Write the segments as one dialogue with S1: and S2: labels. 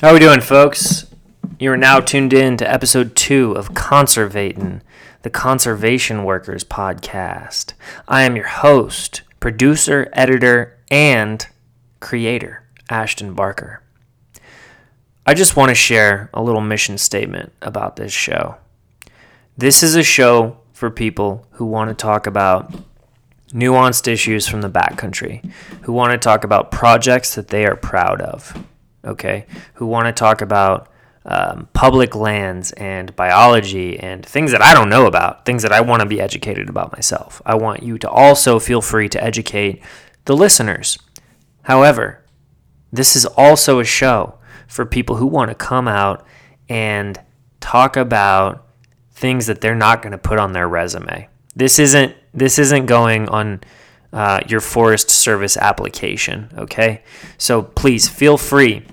S1: How are we doing, folks? You are now tuned in to episode two of Conservatin', the Conservation Workers podcast. I am your host, producer, editor, and creator, Ashton Barker. I just want to share a little mission statement about this show. This is a show for people who want to talk about nuanced issues from the backcountry, who want to talk about projects that they are proud of, okay, who want to talk about um, public lands and biology and things that I don't know about, things that I want to be educated about myself. I want you to also feel free to educate the listeners. However, this is also a show for people who want to come out and talk about things that they're not going to put on their resume. This isn't this isn't going on uh, your Forest Service application. Okay, so please feel free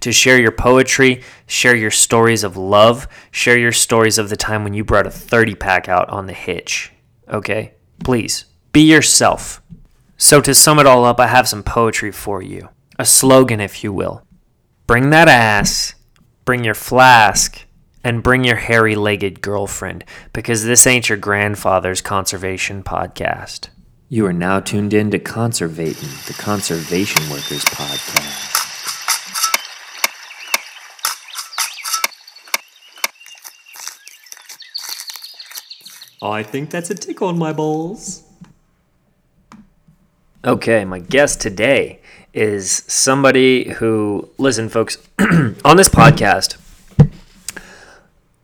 S1: to share your poetry, share your stories of love, share your stories of the time when you brought a 30 pack out on the hitch. Okay, please be yourself. So, to sum it all up, I have some poetry for you. A slogan, if you will. Bring that ass, bring your flask, and bring your hairy legged girlfriend, because this ain't your grandfather's conservation podcast. You are now tuned in to Conservatin', the Conservation Workers podcast.
S2: I think that's a tick on my balls.
S1: Okay, my guest today is somebody who, listen, folks, on this podcast,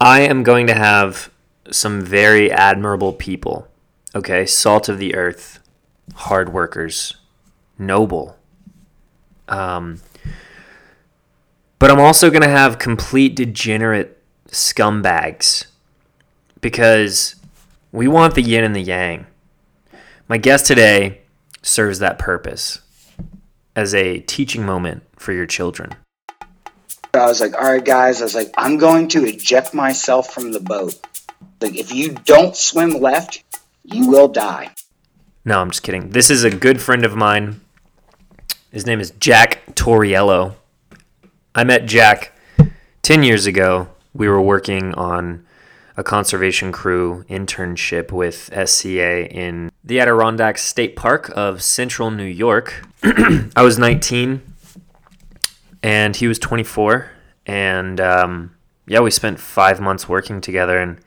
S1: I am going to have some very admirable people. Okay, salt of the earth, hard workers, noble. Um, but I'm also going to have complete degenerate scumbags because we want the yin and the yang. My guest today serves that purpose as a teaching moment for your children.
S3: I was like, all right, guys, I was like, I'm going to eject myself from the boat. Like, if you don't swim left, you will die.
S1: No, I'm just kidding. This is a good friend of mine. His name is Jack Toriello. I met Jack 10 years ago. We were working on a conservation crew internship with SCA in the Adirondack State Park of central New York. I was 19 and he was 24. And um, yeah, we spent five months working together, and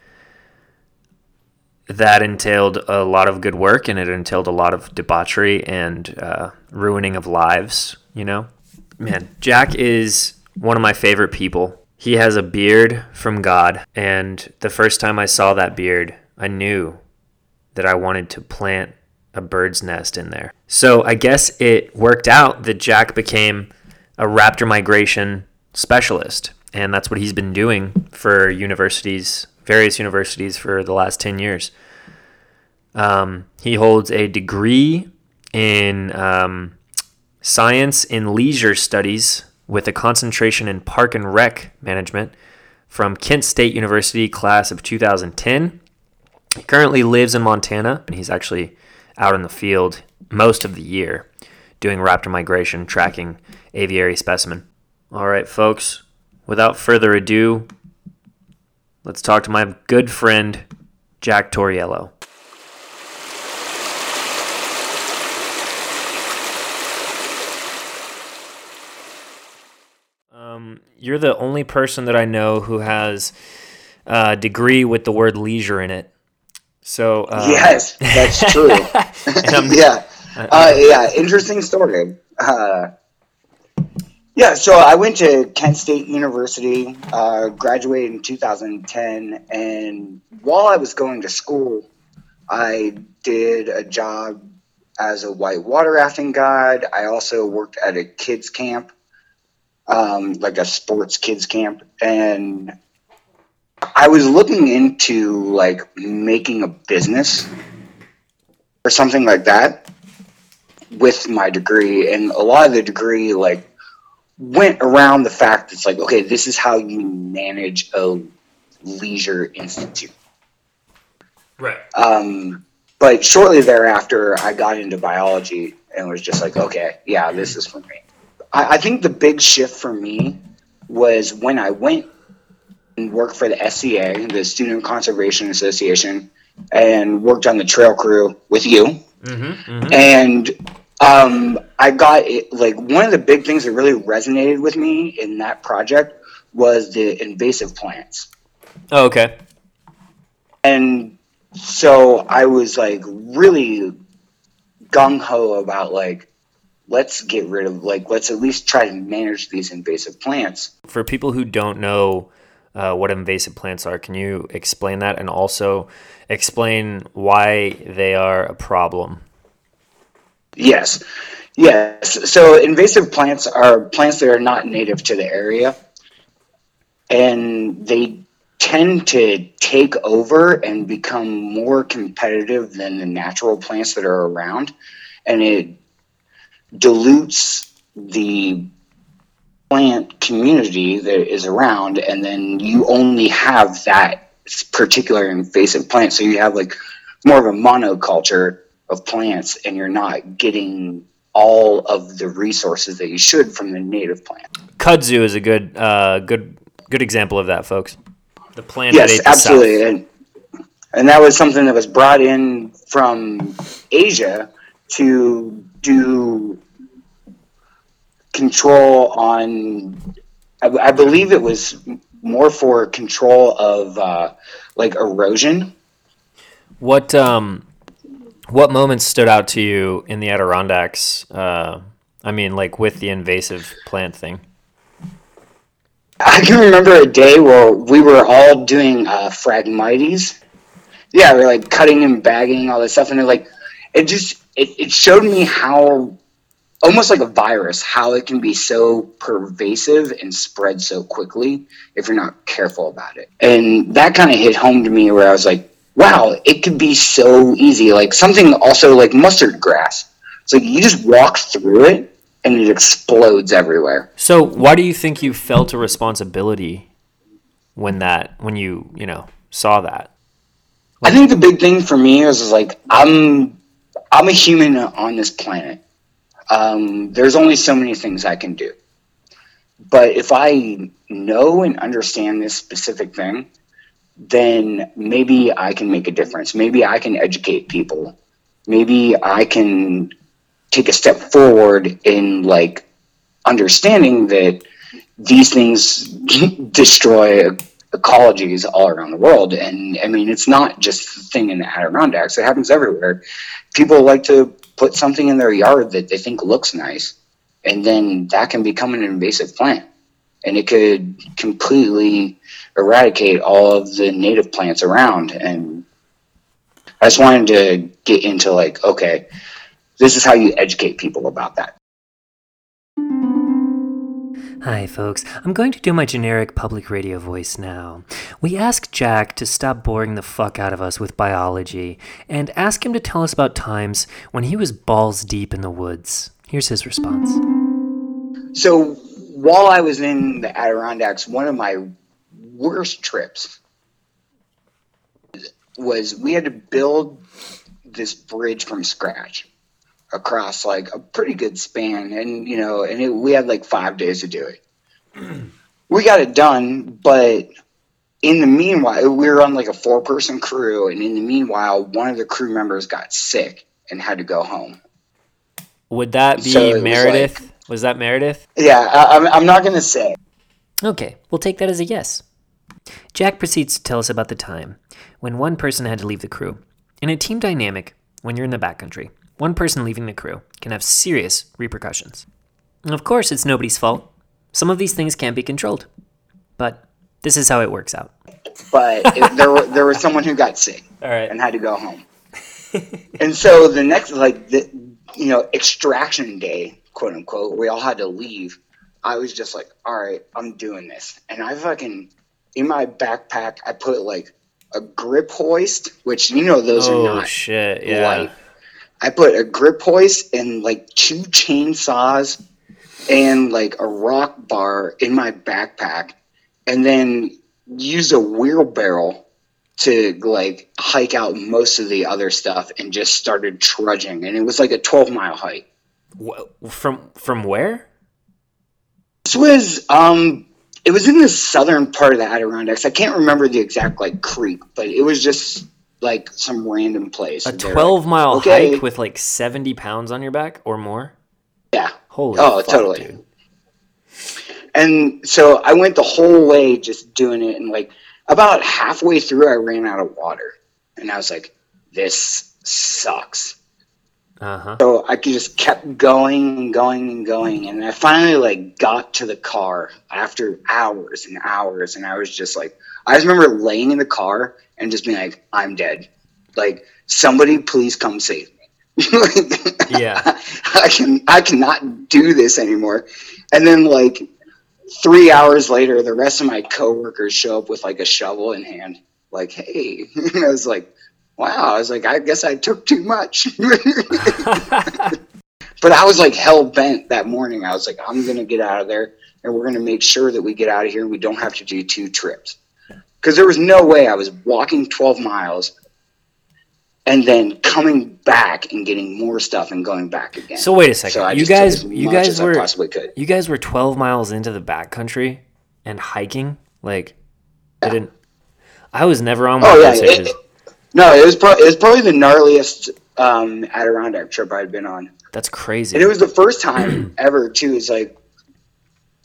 S1: that entailed a lot of good work, and it entailed a lot of debauchery and uh, ruining of lives. You know, man, Jack is one of my favorite people. He has a beard from God, and the first time I saw that beard, I knew that I wanted to plant a bird's nest in there. So I guess it worked out that Jack became a raptor migration specialist, and that's what he's been doing for universities, various universities for the last 10 years. Um, he holds a degree in um, science in leisure studies with a concentration in park and rec management from Kent State University, class of 2010. He currently lives in Montana, and he's actually out in the field most of the year doing raptor migration, tracking aviary specimen. All right, folks, without further ado, let's talk to my good friend, Jack Toriello. Um, you're the only person that I know who has a degree with the word leisure in it. So
S3: uh, yes, that's true. yeah, uh, yeah. Interesting story. Uh, yeah, so I went to Kent State University, uh, graduated in 2010, and while I was going to school, I did a job as a white water rafting guide. I also worked at a kids camp, um, like a sports kids camp, and I was looking into like making a business or something like that with my degree, and a lot of the degree like went around the fact it's like, okay, this is how you manage a leisure institute.
S1: Right.
S3: Um, but shortly thereafter, I got into biology and was just like, okay, yeah, this is for me. I, I think the big shift for me was when I went and worked for the SCA, the Student Conservation Association, and worked on the trail crew with you.
S1: Mm-hmm, mm-hmm.
S3: And um, I got it, like one of the big things that really resonated with me in that project was the invasive plants.
S1: Oh, okay.
S3: And so I was like really gung ho about like let's get rid of like let's at least try to manage these invasive plants.
S1: For people who don't know uh, what invasive plants are, can you explain that and also explain why they are a problem?
S3: Yes. Yes. So invasive plants are plants that are not native to the area and they tend to take over and become more competitive than the natural plants that are around and it dilutes the plant community that is around and then you only have that particular invasive plant so you have like more of a monoculture of plants and you're not getting all of the resources that you should from the native plant.
S1: Kudzu is a good uh, good good example of that folks. The plant
S3: yes absolutely. And, and that was something that was brought in from asia to do control on I, I, believe it was more for control of uh, like erosion.
S1: What um what moments stood out to you in the adirondacks uh, i mean like with the invasive plant thing?
S3: I can remember a day where we were all doing uh, phragmites. Yeah we're like cutting and bagging all this stuff and they're like it just it, it showed me how almost like a virus how it can be so pervasive and spread so quickly if you're not careful about it. And that kind of hit home to me where i was like wow it could be so easy. Like something also like mustard grass. It's like you just walk through it and it explodes everywhere.
S1: So why do you think you felt a responsibility when that when you you know saw that?
S3: Like, i think the big thing for me was, was like i'm i'm a human on this planet. Um, there's only so many things I can do. But if I know and understand this specific thing, then maybe I can make a difference. Maybe I can educate people. Maybe I can take a step forward in like understanding that these things destroy ecologies all around the world. And I mean, it's not just the thing in the Adirondacks, it happens everywhere. People like to put something in their yard that they think looks nice, and then that can become an invasive plant. And it could completely eradicate all of the native plants around. And I just wanted to get into like, okay, this is how you educate people about that.
S1: Hi, folks. I'm going to do my generic public radio voice now. We ask Jack to stop boring the fuck out of us with biology and ask him to tell us about times when he was balls deep in the woods. Here's his response.
S3: So, while I was in the Adirondacks, one of my worst trips was we had to build this bridge from scratch across like a pretty good span. And you know and it, we had like five days to do it. We got it done but in the meanwhile we were on like a four person crew and in the meanwhile one of the crew members got sick and had to go home.
S1: Would that be so meredith like, was, that meredith
S3: yeah I, I'm, I'm not gonna say
S1: okay we'll take that as a yes jack proceeds to tell us about the time when one person had to leave the crew in a team dynamic when you're in the backcountry one person leaving the crew can have serious repercussions. And of course, it's nobody's fault. Some of these things can't be controlled. But this is how it works out.
S3: But there, were, there was someone who got sick
S1: All right.
S3: and had to go home. and so the next, like, the, you know, extraction day, quote unquote, we all had to leave. I was just like, all right, I'm doing this. And I fucking, in my backpack, I put like a grip hoist, which, you know, those
S1: oh,
S3: are not
S1: shit. Yeah. light
S3: I put a grip hoist and like two chainsaws and like a rock bar in my backpack and then used a wheelbarrow to like hike out most of the other stuff and just started trudging and it was like a 12 mile hike
S1: from from where
S3: this was um it was in the southern part of the Adirondacks. I can't remember the exact like creek, but it was just like some random place.
S1: A
S3: And they were
S1: 12
S3: like,
S1: mile
S3: "Okay."
S1: hike with like 70 pounds on your back or more?
S3: Yeah.
S1: Holy
S3: Oh,
S1: fuck,
S3: totally.
S1: dude.
S3: And so I went the whole way just doing it, and like about halfway through, I ran out of water, and I was like, "This sucks."
S1: Uh-huh.
S3: So I just kept going and going and going, and I finally like got to the car after hours and hours, and I was just like, I just remember laying in the car and just being like, "I'm dead." Like somebody, please come save me. Like,
S1: Yeah.
S3: I can I cannot do this anymore. And then like three hours later, the rest of my coworkers show up with like a shovel in hand, like, "Hey," and I was like, "Wow!" I was like, "I guess I took too much." but I was like hell bent that morning. I was like, "I'm gonna get out of there, and we're gonna make sure that we get out of here. and We don't have to do two trips." Because there was no way I was walking 12 miles and then coming back and getting more stuff and going back again.
S1: So wait a second.
S3: So
S1: you guys you guys were
S3: possibly could.
S1: you guys were 12 miles into the backcountry and hiking? Like I didn't I was never on one
S3: Oh
S1: of
S3: yeah,
S1: those
S3: it, it- no, it was pro- it was probably the gnarliest um, Adirondack trip I'd been on,
S1: That's crazy.
S3: and it was the first time ever too. Is like,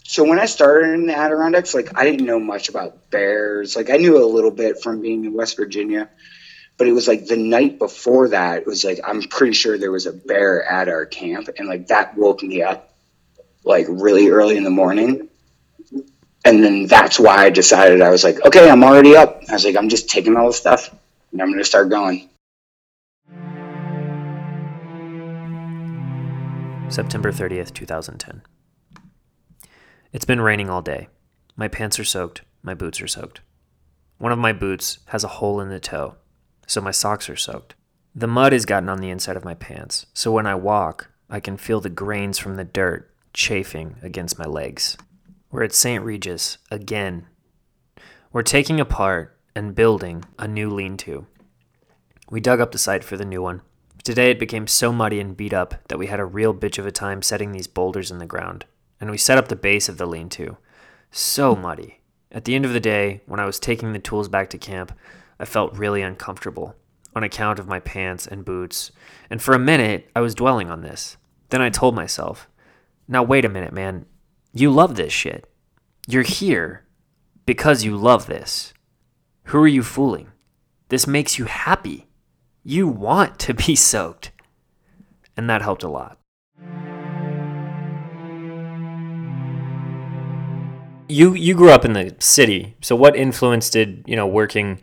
S3: so when I started in the Adirondacks, like I didn't know much about bears. Like I knew a little bit from being in West Virginia, but it was like the night before that. It was like I'm pretty sure there was a bear at our camp, and like that woke me up, like really early in the morning. And then that's why I decided I was like, okay, I'm already up. I was like, I'm just taking all the stuff and I'm going to start going.
S1: September 30th, 2010. It's been raining all day. My pants are soaked, my boots are soaked. One of my boots has a hole in the toe, so my socks are soaked. The mud has gotten on the inside of my pants, so when I walk, I can feel the grains from the dirt chafing against my legs. We're at St. Regis again. We're taking apart and building a new lean to. We dug up the site for the new one. Today it became so muddy and beat up that we had a real bitch of a time setting these boulders in the ground. And we set up the base of the lean to. So hmm. muddy. At the end of the day, when I was taking the tools back to camp, I felt really uncomfortable on account of my pants and boots. And for a minute, I was dwelling on this. Then I told myself, now wait a minute, man. You love this shit. You're here because you love this. Who are you fooling? This makes you happy. You want to be soaked. And that helped a lot. You you grew up in the city, so what influence did you know working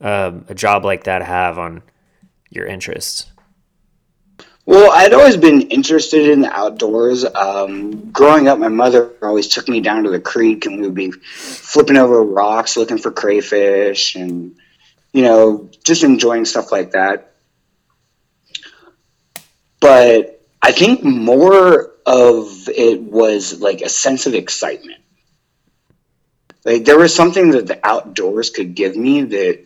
S1: um, a job like that have on your interests?
S3: Well, I'd always been interested in the outdoors. Um, growing up, my mother always took me down to the creek and we would be flipping over rocks looking for crayfish and, you know, just enjoying stuff like that. But I think more of it was like a sense of excitement. Like there was something that the outdoors could give me that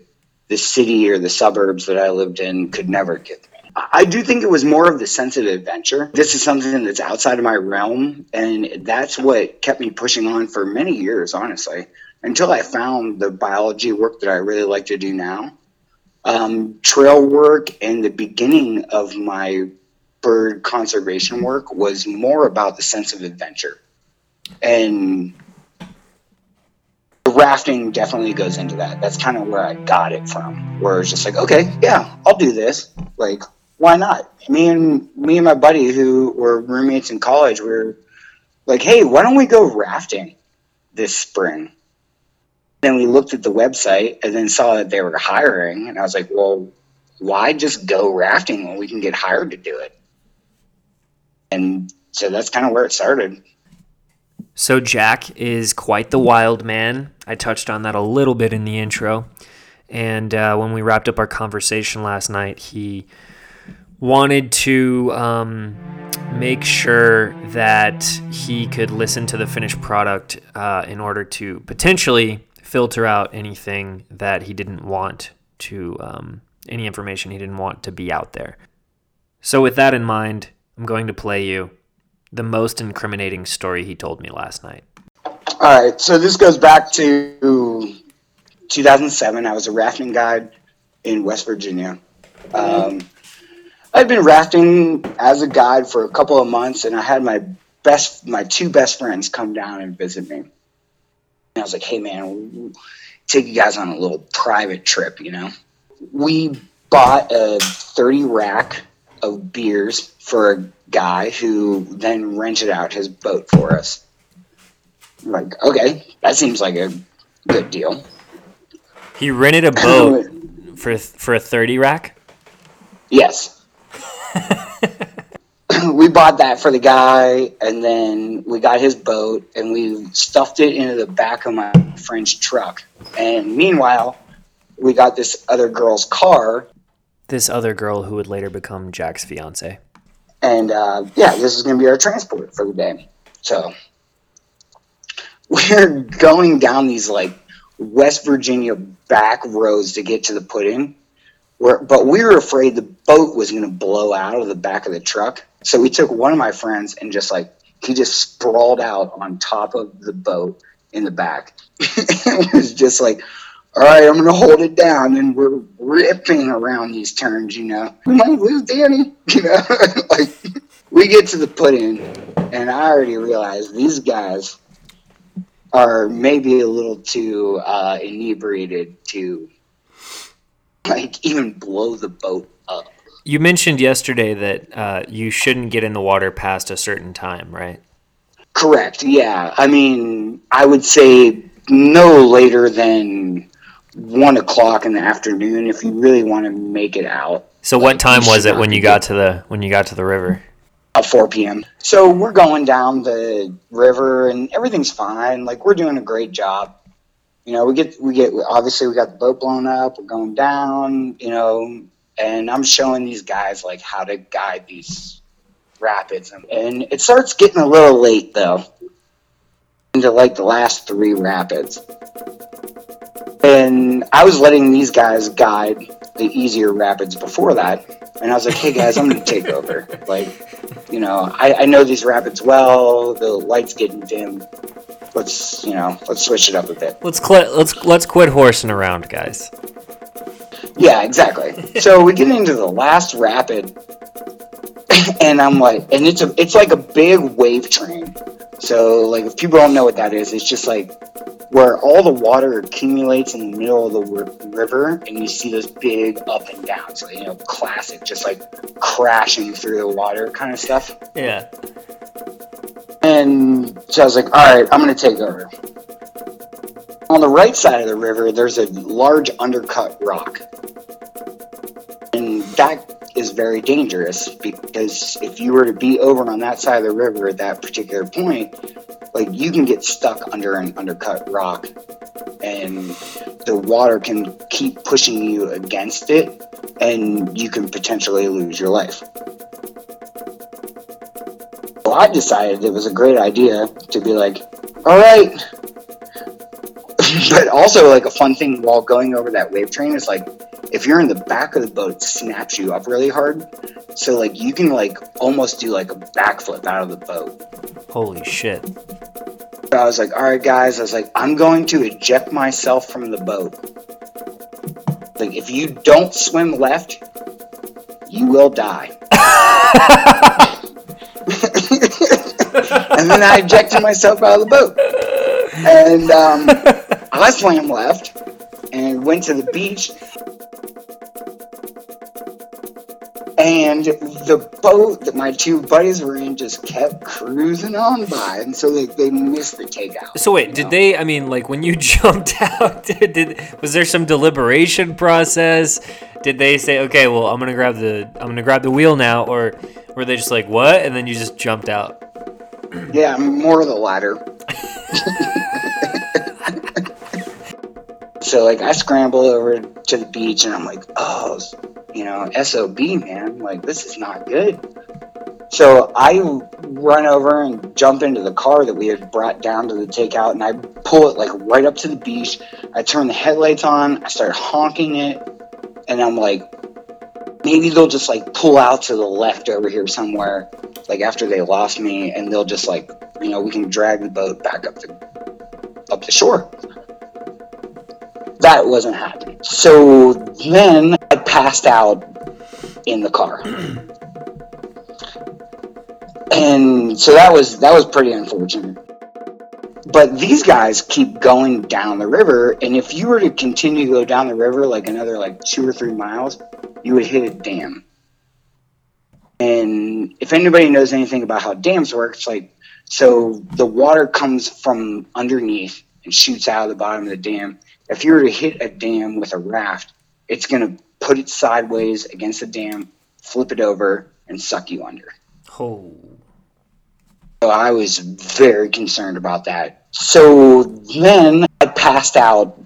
S3: the city or the suburbs that I lived in could never give me. I do think it was more of the sense of adventure. This is something that's outside of my realm, and that's what kept me pushing on for many years, honestly, until I found the biology work that I really like to do now. Um, trail work and the beginning of my bird conservation work was more about the sense of adventure. And rafting definitely goes into that. That's kind of where I got it from. Where it's just like, okay, yeah, I'll do this. Like, why not? Me and me and my buddy who were roommates in college we were like, hey, why don't we go rafting this spring? Then we looked at the website and then saw that they were hiring, and I was like, well, why just go rafting when we can get hired to do it? And so that's kind of where it started.
S1: So, Jack is quite the wild man. I touched on that a little bit in the intro. And uh, when we wrapped up our conversation last night, he wanted to um, make sure that he could listen to the finished product uh, in order to potentially filter out anything that he didn't want to, um, any information he didn't want to be out there. So, with that in mind, I'm going to play you the most incriminating story he told me last night.
S3: All right, so this goes back to 2007. I was a rafting guide in West Virginia. Um, I'd been rafting as a guide for a couple of months, and I had my best, my two best friends come down and visit me. And I was like, "Hey, man, take you guys on a little private trip." You know, we bought a 30 rack of beers for a guy who then rented out his boat for us. I'm like, okay, that seems like a good deal.
S1: He rented a boat for for a thirty rack.
S3: Yes. we bought that for the guy, and then we got his boat, and we stuffed it into the back of my friend's truck. And meanwhile, we got this other girl's car,
S1: This other girl who would later become Jack's fiance.
S3: and uh, yeah, this is going to be our transport for the day. So we're going down these like West Virginia back roads to get to the put in. Where, but we were afraid the boat was going to blow out of the back of the truck. So we took one of my friends and just like he just sprawled out on top of the boat in the back. it was just like, all right, I'm going to hold it down, and we're ripping around these turns. You know, we might lose Danny. You know, like we get to the put in, and I already realized these guys are maybe a little too uh, inebriated to like even blow the boat up.
S1: You mentioned yesterday that uh, you shouldn't get in the water past a certain time, right?
S3: Correct. Yeah. I mean, I would say no later than one o'clock in the afternoon if you really want to make it out.
S1: So
S3: Like,
S1: what time was it when you got to the when you got to the river?
S3: At 4 p.m. So we're going down the river and everything's fine. Like we're doing a great job. You know, we get we get obviously we got the boat blown up. We're going down. You know, and I'm showing these guys like how to guide these rapids, and, and it starts getting a little late though into like the last three rapids. And I was letting these guys guide the easier rapids before that. And I was like, hey guys, I'm going to take over. Like, you know, I, I know these rapids well. The light's getting dim. Let's, you know, let's switch it up a bit.
S1: Let's cl- let's let's quit horsing around, guys.
S3: Yeah, exactly. So we get into the last rapid, and I'm like, and it's a, it's like a big wave train. So like, if people don't know what that is, it's just like where all the water accumulates in the middle of the river, and you see this big up and down. So you know, classic, just like crashing through the water kind of stuff.
S1: Yeah.
S3: And so I was like, all right, I'm going to take over. On the right side of the river, there's a large undercut rock. And that is very dangerous because if you were to be over on that side of the river at that particular point, like you can get stuck under an undercut rock and the water can keep pushing you against it and you can potentially lose your life. I decided it was a great idea to be like, all right. but also, like, a fun thing while going over that wave train is like, if you're in the back of the boat, it snaps you up really hard. So, like, you can, like, almost do, like, a backflip out of the boat.
S1: Holy shit.
S3: So I was like, all right, guys, I was like, I'm going to eject myself from the boat. Like, if you don't swim left, you will die. and then I ejected myself out of the boat. And um, I swam left and went to the beach. And the boat that my two buddies were in just kept cruising on by, and so they, they missed the takeout.
S1: So wait, did
S3: know?
S1: they? I mean, like when you jumped out, did, did was there some deliberation process? Did they say, okay, well, I'm gonna grab the I'm gonna grab the wheel now, or were they just like, what? And then you just jumped out?
S3: Yeah, more of the latter. so like I scramble over to the beach and I'm like, oh, you know, SOB man, like this is not good. So I run over and jump into the car that we had brought down to the takeout and I pull it like right up to the beach. I turn the headlights on, I start honking it, and I'm like, maybe they'll just like pull out to the left over here somewhere, like after they lost me, and they'll just like, you know, we can drag the boat back up the up the shore. That wasn't happening. So then I passed out in the car. And so that was that was pretty unfortunate. But these guys keep going down the river, and if you were to continue to go down the river like another like two or three miles, you would hit a dam. And if anybody knows anything about how dams work, it's like so the water comes from underneath and shoots out of the bottom of the dam. If you were to hit a dam with a raft, it's going to put it sideways against the dam, flip it over, and suck you under.
S1: Oh.
S3: I was very concerned about that. So then I passed out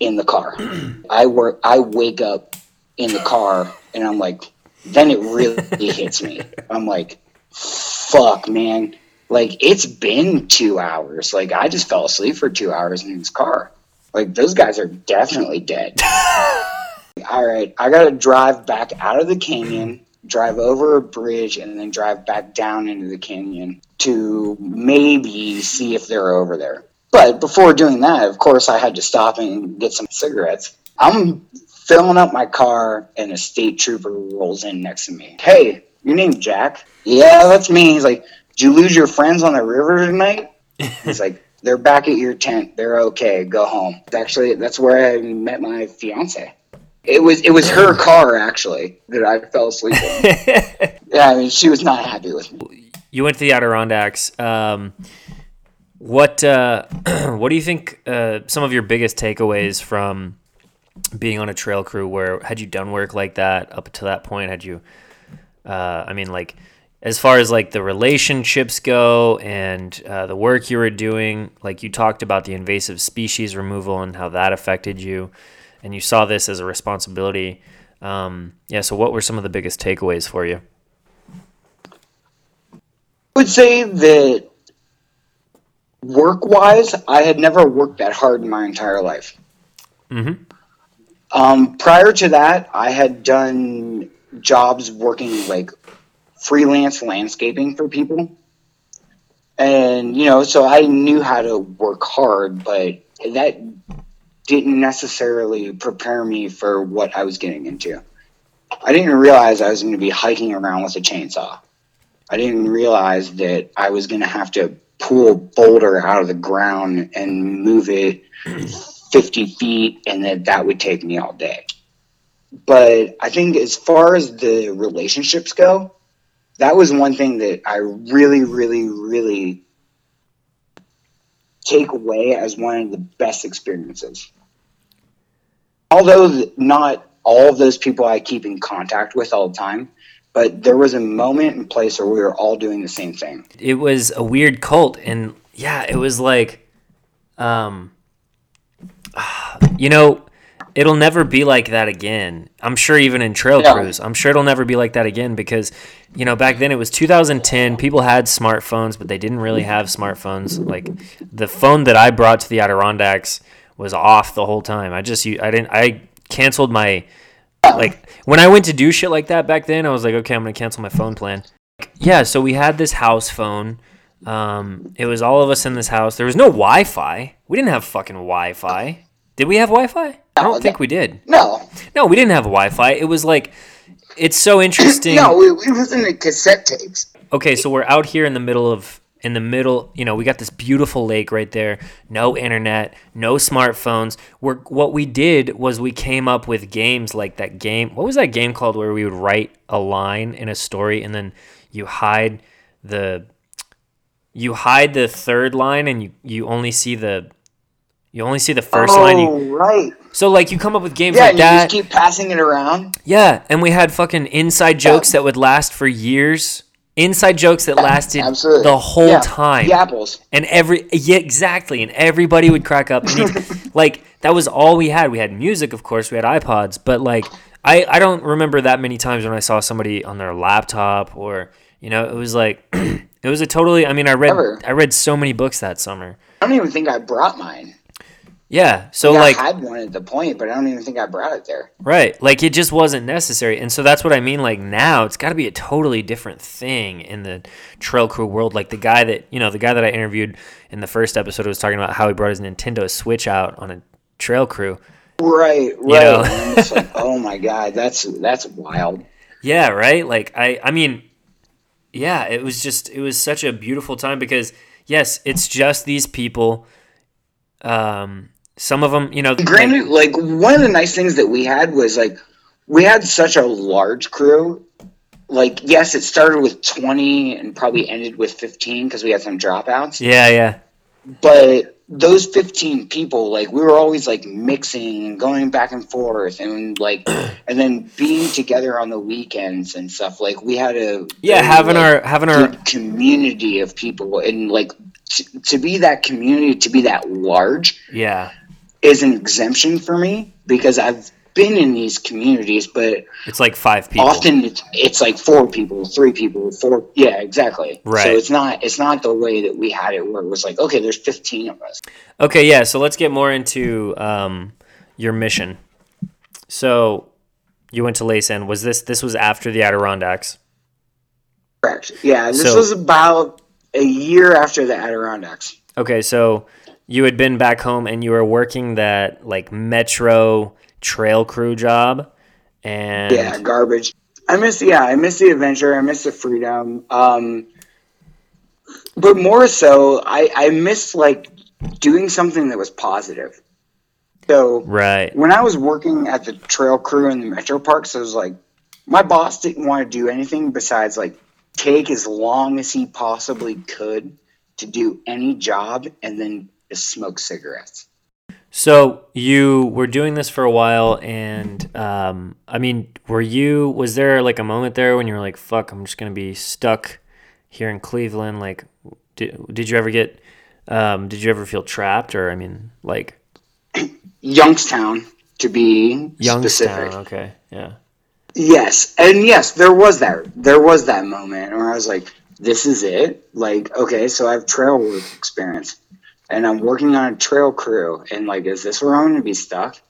S3: in the car. I work. I wake up in the car, and I'm like, then it really hits me. I'm like, fuck, man. Like it's been two hours. Like I just fell asleep for two hours in his car. Like those guys are definitely dead. All right, I gotta drive back out of the canyon, drive over a bridge, and then drive back down into the canyon to maybe see if they're over there. But before doing that, of course, I had to stop and get some cigarettes. I'm filling up my car, and a state trooper rolls in next to me. Hey, your name's Jack? Yeah, that's me. He's like, Did you lose your friends on the river tonight? He's like, They're back at your tent. They're okay. Go home. Actually, that's where I met my fiance. It was it was her car actually that I fell asleep in. yeah, I mean she was not happy with me.
S1: You went to the Adirondacks. Um, what uh, what do you think? Uh, some of your biggest takeaways from being on a trail crew? Where had you done work like that up to that point? Had you? Uh, I mean, like as far as like the relationships go and uh, the work you were doing, like you talked about the invasive species removal and how that affected you, and you saw this as a responsibility. Um, yeah. So, what were some of the biggest takeaways for you?
S3: I would say that work wise, I had never worked that hard in my entire life.
S1: Mm-hmm.
S3: Um, prior to that, I had done jobs working like freelance landscaping for people. And, you know, so I knew how to work hard, but that didn't necessarily prepare me for what I was getting into. I didn't realize I was going to be hiking around with a chainsaw. I didn't realize that I was going to have to pull a boulder out of the ground and move it 50 feet and that that would take me all day. But I think as far as the relationships go, that was one thing that I really, really, really take away as one of the best experiences. Although not all of those people I keep in contact with all the time, but there was a moment and place where we were all doing the same thing.
S1: It was a weird cult, and yeah, it was like, um, you know, it'll never be like that again. I'm sure even in trail
S3: Yeah.
S1: crews, I'm sure it'll never be like that again because, you know, back then it was 2010. People had smartphones, but they didn't really have smartphones. Like the phone that I brought to the Adirondacks was off the whole time. I just, I didn't, I canceled my, like when I went to do shit like that back then, I was like, okay, I'm gonna cancel my phone plan. Yeah, so we had this house phone. Um, it was all of us in this house. There was no Wi-Fi. We didn't have fucking Wi-Fi. Did we have Wi-Fi? I don't think we did.
S3: No,
S1: No, we didn't have Wi-Fi. It was like, it's so interesting.
S3: no, it, it was in the cassette tapes.
S1: Okay, so we're out here in the middle of in the middle, you know, we got this beautiful lake right there. No internet, no smartphones. We're what we did was we came up with games like that game. What was that game called where we would write a line in a story and then you hide the you hide the third line and you you only see the you only see the first
S3: oh,
S1: line. You,
S3: right.
S1: so like you come up with games
S3: Yeah,
S1: like
S3: you
S1: that.
S3: just keep passing it around.
S1: Yeah, and we had fucking inside jokes that would last for years. Inside jokes that lasted
S3: Absolutely.
S1: the whole
S3: Yeah,
S1: time.
S3: The apples.
S1: And every yeah, exactly, and everybody would crack up. Like that was all we had. We had music, of course. We had iPods, but like I I don't remember that many times when I saw somebody on their laptop or you know it was like it was a totally. I mean, I read
S3: Ever.
S1: I read so many books that summer.
S3: I don't even think I brought mine.
S1: Yeah. So
S3: Yeah,
S1: like
S3: I had one at the point, but I don't even think I brought it there.
S1: Right. Like it just wasn't necessary. And so that's what I mean. Like now it's got to be a totally different thing in the trail crew world. Like the guy that, you know, the guy that I interviewed in the first episode was talking about how he brought his Nintendo Switch out on a trail crew.
S3: Right, right.
S1: know?
S3: And it's like, oh my god, that's that's wild.
S1: Yeah. Right. Like I, I mean, yeah, it was just, it was such a beautiful time because yes, it's just these people. Um, some of them, you know, like-
S3: Granted, like one of the nice things that we had was like we had such a large crew. Like, yes, it started with twenty and probably ended with fifteen because we had some dropouts.
S1: yeah, yeah.
S3: But those fifteen people, like, we were always like mixing and going back and forth, and like, and then being together on the weekends and stuff. Like, we had a
S1: Yeah. Having
S3: like,
S1: our, having our,
S3: community of people, and like t- to be that community, to be that large
S1: yeah,
S3: is an exemption for me because I've been in these communities, but
S1: it's like five people.
S3: often it's, it's like four people, three people, four. Yeah, exactly.
S1: Right.
S3: So it's not it's not the way that we had it where it was like, okay, there's 15 of us.
S1: Okay, yeah. So let's get more into um, your mission. So you went to Laysan. Was this this was after the Adirondacks?
S3: Correct. Yeah, this
S1: So-
S3: was about a year after the Adirondacks.
S1: Okay, so you had been back home and you were working that like metro trail crew job, and
S3: Yeah, garbage. I miss yeah, I miss the adventure. I miss the freedom. Um, but more so, I I miss like doing something that was positive. So
S1: right,
S3: when I was working at the trail crew in the metro parks, I was like, my boss didn't want to do anything besides like take as long as he possibly could to do any job and then just smoke cigarettes.
S1: So you were doing this for a while, and um, I mean, were you? Was there like a moment there when you were like, "Fuck, I'm just gonna be stuck here in Cleveland"? Like, did, did you ever get? Um, did you ever feel trapped, or I mean, like
S3: Youngstown, to be
S1: Youngstown?
S3: specific.
S1: Okay, yeah,
S3: Yes, and yes, there was that. There was that moment where I was like, "This is it." Like, okay, so I have trail work experience, and I'm working on a trail crew, and like, is this where I'm going to be stuck?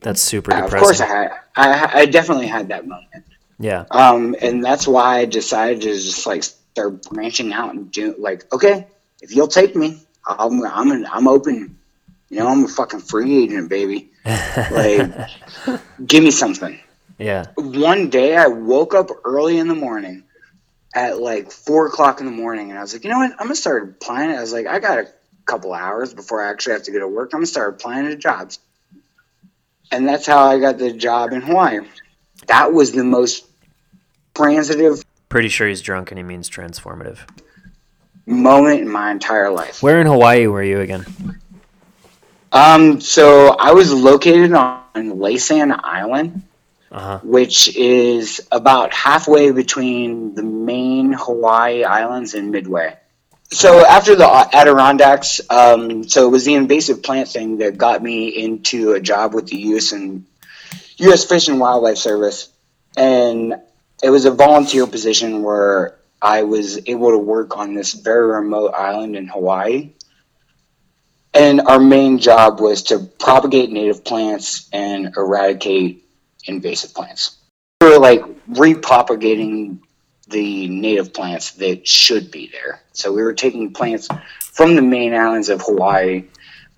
S1: that's super
S3: Yeah, of course, I had. I, I definitely had that moment,
S1: yeah,
S3: um, and that's why I decided to just like start branching out and do like, okay, if you'll take me, I'm I'm an, I'm open. You know, I'm a fucking free agent, baby. Like, give me something.
S1: yeah,
S3: one day I woke up early in the morning at like four o'clock in the morning and I was like, you know what? I'm gonna start applying. I was like, I got a couple hours before I actually have to go to work. I'm gonna start applying to jobs. And that's how I got the job in Hawaii. That was the most transitive
S1: pretty sure he's drunk and he means transformative.
S3: moment in my entire life.
S1: Where in Hawaii were you again?
S3: Um, so I was located on Laysan Island.
S1: Uh huh.
S3: which is about halfway between the main Hawaii islands and Midway. So after the Adirondacks, um, so it was the invasive plant thing that got me into a job with the U.S. and U.S. Fish and Wildlife Service, and it was a volunteer position where I was able to work on this very remote island in Hawaii. And our main job was to propagate native plants and eradicate invasive plants. We were like repropagating the native plants that should be there. So we were taking plants from the main islands of Hawaii,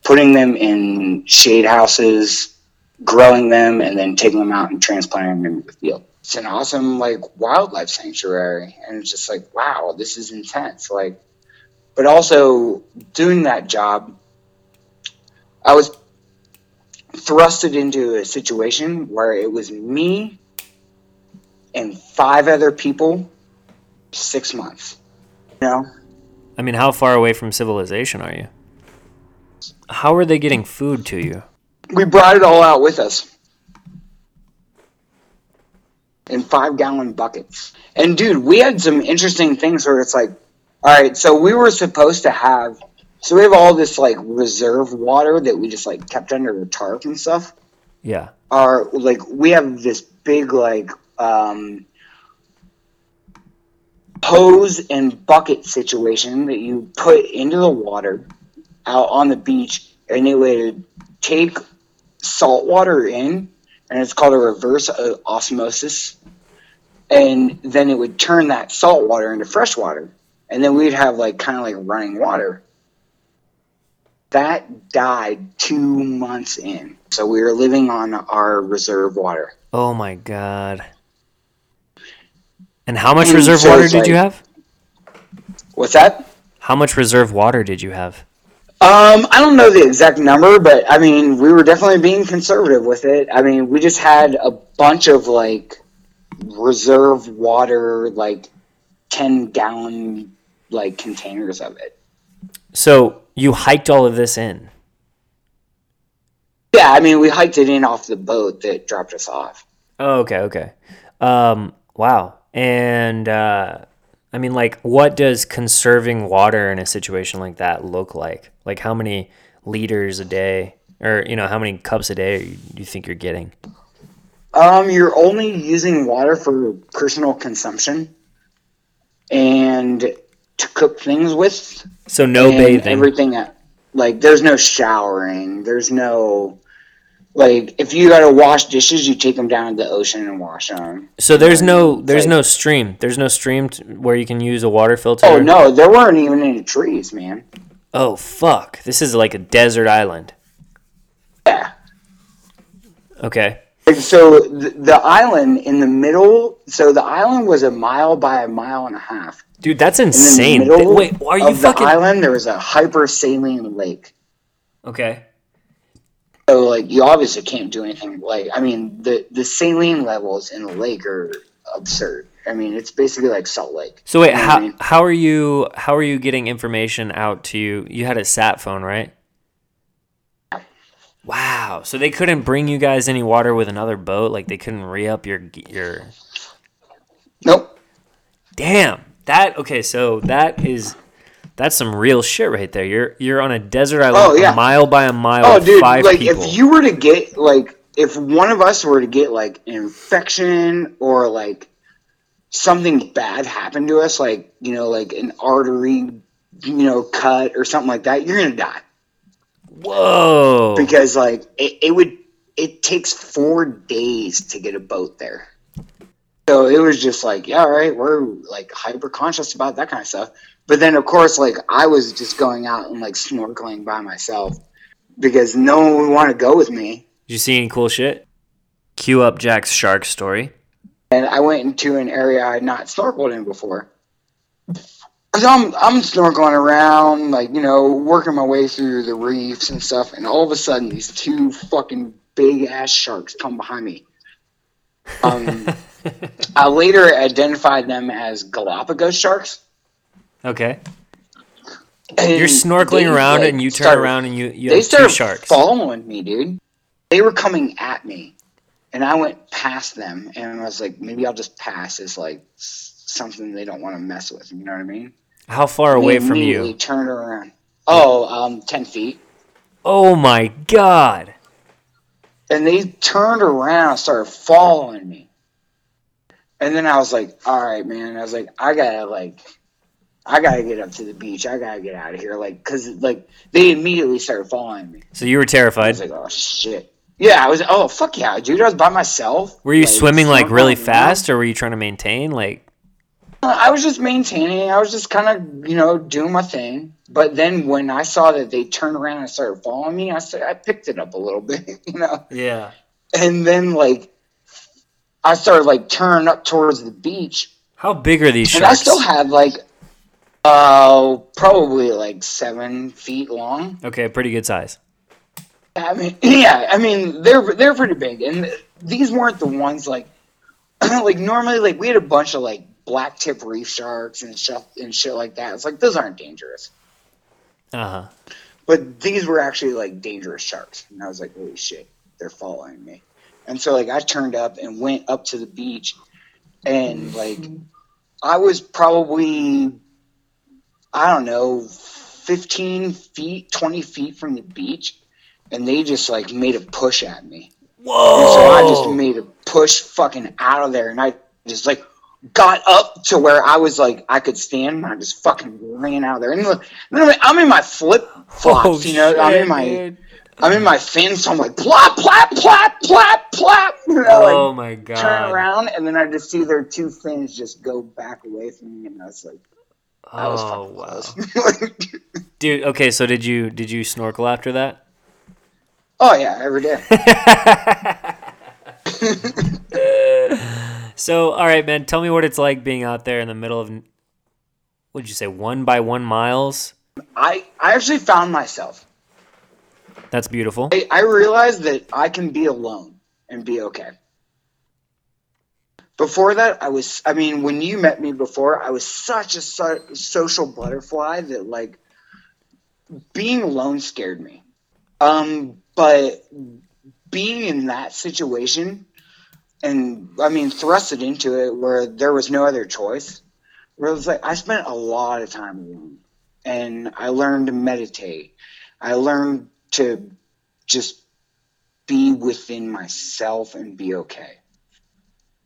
S3: putting them in shade houses, growing them, and then taking them out and transplanting them into the field. It's an awesome like wildlife sanctuary, and it's just like wow, this is intense. Like, but also doing that job, I was thrusted into a situation where it was me and five other people, six months. You know,
S1: I mean, how far away from civilization are you? How are they getting food to you?
S3: we brought it all out with us in five gallon buckets. And dude, we had some interesting things where it's like, all right, so we were supposed to have, so we have all this like reserve water that we just like kept under a tarp and stuff.
S1: Yeah.
S3: are like we have this big like um hose and bucket situation that you put into the water out on the beach and it would take salt water in, and it's called a reverse osmosis, and then it would turn that salt water into fresh water, and then we'd have like kind of like running water. That died two months in, so we were living on our reserve water.
S1: Oh my god! And how much
S3: And
S1: reserve
S3: so
S1: water did you have?
S3: What's that?
S1: How much reserve water did you have?
S3: Um, I don't know the exact number, but I mean, we were definitely being conservative with it. I mean, we just had a bunch of like reserve water, like ten gallon like containers of it.
S1: So you hiked all of this in.
S3: Yeah, I mean, we hiked it in off the boat that dropped us off.
S1: Oh, okay, okay. Um, wow. And uh, I mean, like, what does conserving water in a situation like that look like? Like, how many liters a day, or you know, how many cups a day do you think you're getting?
S3: Um, you're only using water for personal consumption and to cook things with.
S1: So no
S3: and
S1: bathing.
S3: Everything like, there's no showering. There's no, like, if you gotta wash dishes, you take them down to the ocean and wash them.
S1: so there's no there's
S3: like-
S1: no stream. There's no stream t- where you can use a water filter.
S3: Oh no, there weren't even any trees, man.
S1: Oh fuck! This is like a desert island.
S3: Yeah.
S1: Okay.
S3: And so the, the island in the middle, so the island was a mile by a mile and a half.
S1: Dude, that's
S3: In the
S1: insane.
S3: middle
S1: Wait, are you
S3: of
S1: fucking
S3: the island, there was a hypersaline lake.
S1: okay?
S3: So like you obviously can't do anything. Like I mean, the the saline levels in the lake are absurd. I mean, it's basically like Salt Lake.
S1: So wait,
S3: You know what I
S1: how
S3: mean?
S1: how are you how are you getting information out to you? You had a sat phone, right? Wow. So they couldn't bring you guys any water with another boat. Like they couldn't re up your your.
S3: Nope.
S1: Damn. That okay. So that is that's some real shit right there. You're you're on a desert island,
S3: Oh, yeah.
S1: a mile by a mile,
S3: Oh, dude,
S1: five
S3: like
S1: people.
S3: if you were to get like if one of us were to get like an infection or like something bad happened to us, like you know, like an artery, you know, cut or something like that, you're gonna die
S1: Whoa.
S3: because like it, it would. It takes four days to get a boat there. So it was just like, yeah, all right, we're like hyper conscious about that kind of stuff. But then, of course, like I was just going out and like snorkeling by myself because no one would want to go with me.
S1: Did you see any cool shit? Cue up Jack's shark story.
S3: And I went into an area I had not snorkeled in before. So I'm, I'm snorkeling around, like, you know, working my way through the reefs and stuff. And all of a sudden, these two fucking big ass sharks come behind me. Um, I later identified them as Galapagos sharks.
S1: Okay.
S3: And
S1: You're snorkeling around
S3: like,
S1: and you turn
S3: started-
S1: around and you you
S3: they started
S1: sharks.
S3: following me, dude. They were coming at me, and I went past them, and I was like, maybe I'll just pass as like something they don't want to mess with. You know what I mean?
S1: How far
S3: And
S1: away from you?
S3: Turned around. Oh, um, 10 feet.
S1: Oh my god.
S3: And they turned around and started following me. And then I was like, all right, man. I was like, I gotta like, I gotta get up to the beach. I gotta get out of here. Like, cause like they immediately started following me.
S1: So you were
S3: I
S1: terrified.
S3: was like, oh shit. Yeah, I was. Oh fuck yeah, dude! I was by myself.
S1: Were you swimming like really fast or were you trying to maintain like
S3: I was just maintaining. I was just kind of, you know, doing my thing. But then when I saw that they turned around and started following me, I said I picked it up a little bit, you know.
S1: Yeah.
S3: And then like I started like turning up towards the beach,
S1: How big are these sharks?
S3: and I still had like, uh, probably like seven feet long.
S1: Okay, pretty good size.
S3: I mean, yeah, I mean they're they're pretty big, and these weren't the ones like like normally like we had a bunch of like black tip reef sharks and stuff and shit like that. It's like those aren't dangerous,
S1: Uh-huh.
S3: but these were actually like dangerous sharks, and I was like, holy shit, they're following me, and so like I turned up and went up to the beach, and mm-hmm. like I was probably I don't know, fifteen feet, twenty feet from the beach. And they just like made a push at me. And so I just made a push fucking out of there, and I just like, got up to where I was like I could stand. And I just fucking ran out of there, and then I'm in my flip flops. Oh, you know, shit, I'm in my. Dude. I'm in my fins, so I'm like plop, plop, plop, plop, plop. You know,
S1: oh
S3: like,
S1: my god!
S3: Turn around, and then I just see their two fins just go back away from me, and I was like,
S1: "Oh wow, dude." Okay, so did you did you snorkel after that?
S3: Oh yeah, every day.
S1: so, all right, man. Tell me what it's like being out there in the middle of. What'd you say? One by one miles.
S3: I I actually found myself.
S1: That's beautiful.
S3: I, I realized that I can be alone and be okay. Before that, I was. I mean, when you met me before, I was such a so- social butterfly that like being alone scared me. Um, but being in that situation and I mean thrusted into it where there was no other choice. Where it was like I spent a lot of time alone, and I learned to meditate. I learned to just be within myself and be okay.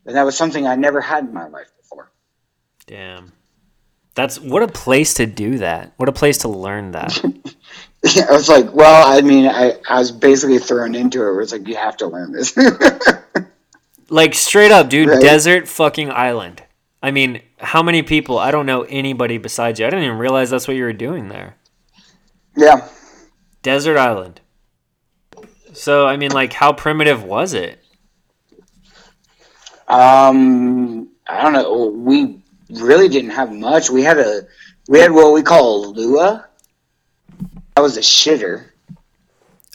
S3: And that was something I never had in my life before.
S1: Damn. That's what a place to do that. What a place to learn that.
S3: yeah, I was like, well, I mean, I, I was basically thrown into it. Where it's like you have to learn this.
S1: Like straight up, dude, right. desert fucking island. I mean, how many people? I don't know anybody besides you. I didn't even realize that's what you were doing there.
S3: Yeah.
S1: Desert island. So, I mean, like, how primitive was it?
S3: Um, I don't know. We really didn't have much. We had a, we had what we call a lua. That was a shitter.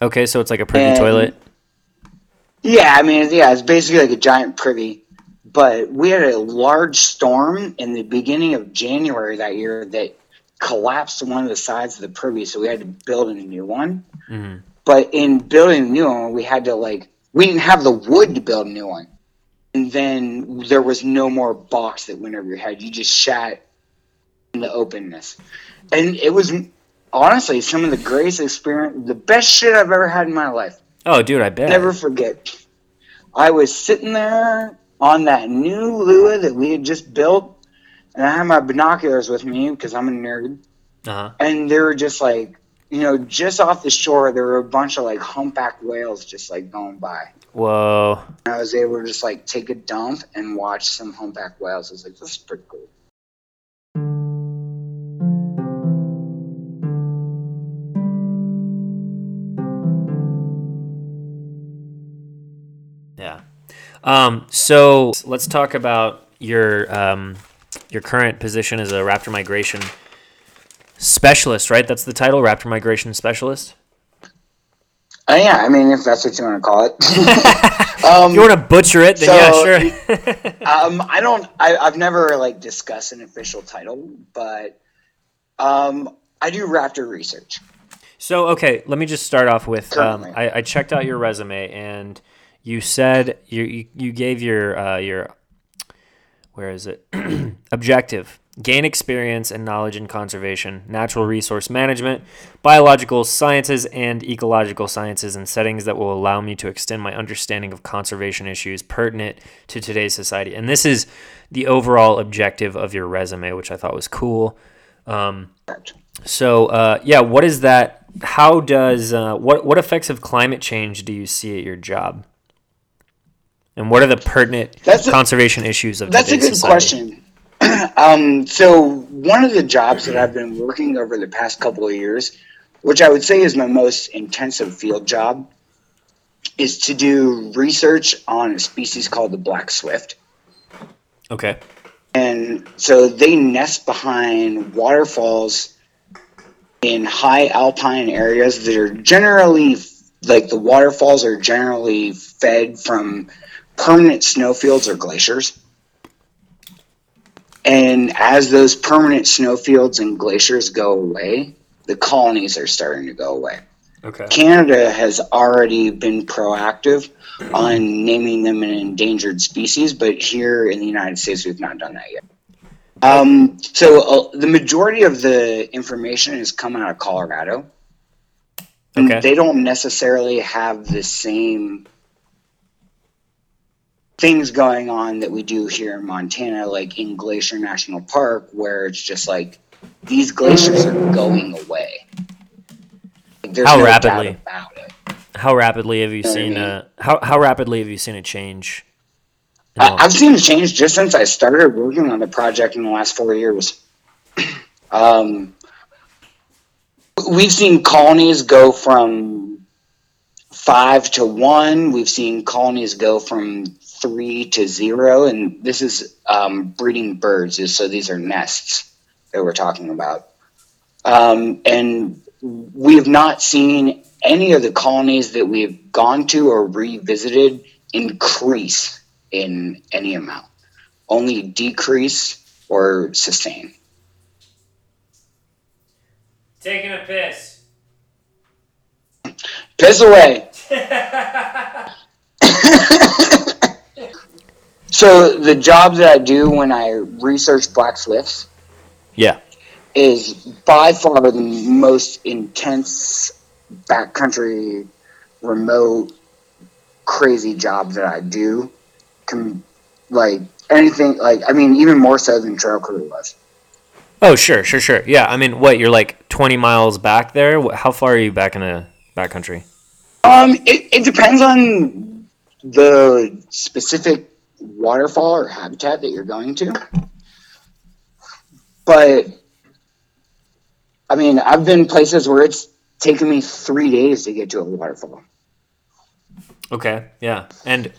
S1: Okay, so it's like a privy and, toilet.
S3: Yeah, I mean, yeah, it's basically like a giant privy. But we had a large storm in the beginning of January that year that collapsed one of the sides of the privy, so we had to build a new one. Mm-hmm. But in building a new one, we had to like we didn't have the wood to build a new one, and then there was no more box that went over your head. You just shat in the openness, and it was honestly some of the greatest experience, the best shit I've ever had in my life.
S1: Oh, dude, I bet.
S3: Never forget. I was sitting there on that new Lua that we had just built, and I had my binoculars with me because I'm a nerd. Uh-huh. And they were just like, you know, just off the shore, there were a bunch of like humpback whales just like going by.
S1: Whoa.
S3: And I was able to just like take a dump and watch some humpback whales. I was like, this is pretty cool. Yeah.
S1: Um, so let's talk about your um, your current position as a Raptor migration specialist, right? That's the title, Raptor migration specialist.
S3: Uh, yeah, I mean, if that's what you want to call
S1: it. um, you want to butcher it, then so, yeah,
S3: sure. um, I don't. I, have never like discussed an official title, but um, I do Raptor research.
S1: So okay, let me just start off with um, I, I, checked out your resume and you said you you, you gave your uh, your where is it? Objective. Gain experience and knowledge in conservation natural resource management biological sciences and ecological sciences in settings that will allow me to extend my understanding of conservation issues pertinent to today's society. And this is the overall objective of your resume which i thought was cool. Um, so uh, yeah what is that? How does uh, what what effects of climate change do you see at your job and what are the pertinent that's a, conservation issues of the
S3: That's a good
S1: society?
S3: question. um, so one of the jobs that I've been working over the past couple of years, which I would say is my most intensive field job, is to do research on a species called the black swift.
S1: Okay.
S3: And so they nest behind waterfalls in high alpine areas that are generally like the waterfalls are generally fed from permanent snowfields or glaciers. And as those permanent snowfields and glaciers go away, the colonies are starting to go away.
S1: Okay.
S3: Canada has already been proactive on naming them an endangered species, but here in the United States, we've not done that yet. Um, so uh, the majority of the information is coming out of Colorado. Okay. They don't necessarily have the same things going on that we do here in Montana, like in Glacier National Park, where it's just like these glaciers are going away. Like,
S1: How
S3: no
S1: rapidly?
S3: about it.
S1: How rapidly have you
S3: know what I
S1: seen
S3: mean?
S1: a how how rapidly have you seen a change?
S3: I, I've seen a change just since I started working on the project in the last four years. um, we've seen colonies go from five to one. We've seen colonies go from three to zero, and this is um, breeding birds. So these are nests that we're talking about. Um, and we have not seen any of the colonies that we've gone to or revisited increase in any amount, only decrease or sustain.
S1: Taking a piss.
S3: Piss away. so the job that I do when I research black swifts
S1: Yeah.
S3: is by far the most intense backcountry remote crazy job that I do. Com- like anything like I mean even more so than trail crew was.
S1: Oh, sure, sure, sure. Yeah, I mean, what, you're like 20 miles back there? How far are you back in a backcountry?
S3: Um, it, it depends on the specific waterfall or habitat that you're going to. But I mean, I've been places where it's taken me three days to get to a waterfall.
S1: Okay, yeah. And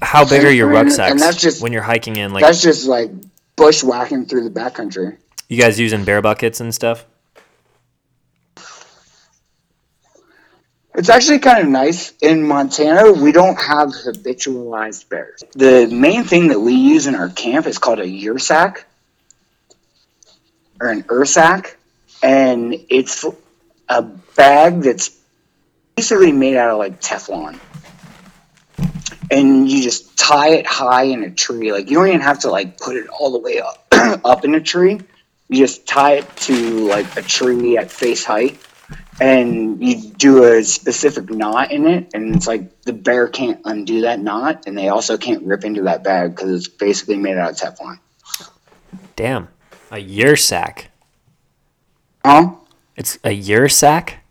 S1: how big are your rucksacks
S3: that's just-
S1: when you're hiking in? Like,
S3: That's just like bushwhacking through the backcountry.
S1: you guys using bear buckets and stuff?
S3: It's actually kind of nice. In Montana, we don't have habitualized bears. The main thing that we use in our camp is called a yursack or an ursack, and it's a bag that's basically made out of like Teflon. And you just tie it high in a tree. Like you don't even have to like put it all the way up up in a tree. You just tie it to like a tree at face height and you do a specific knot in it, and it's like the bear can't undo that knot, and they also can't rip into that bag because it's basically made out of Teflon.
S1: Damn. A year sack.
S3: Huh?
S1: It's a year sack?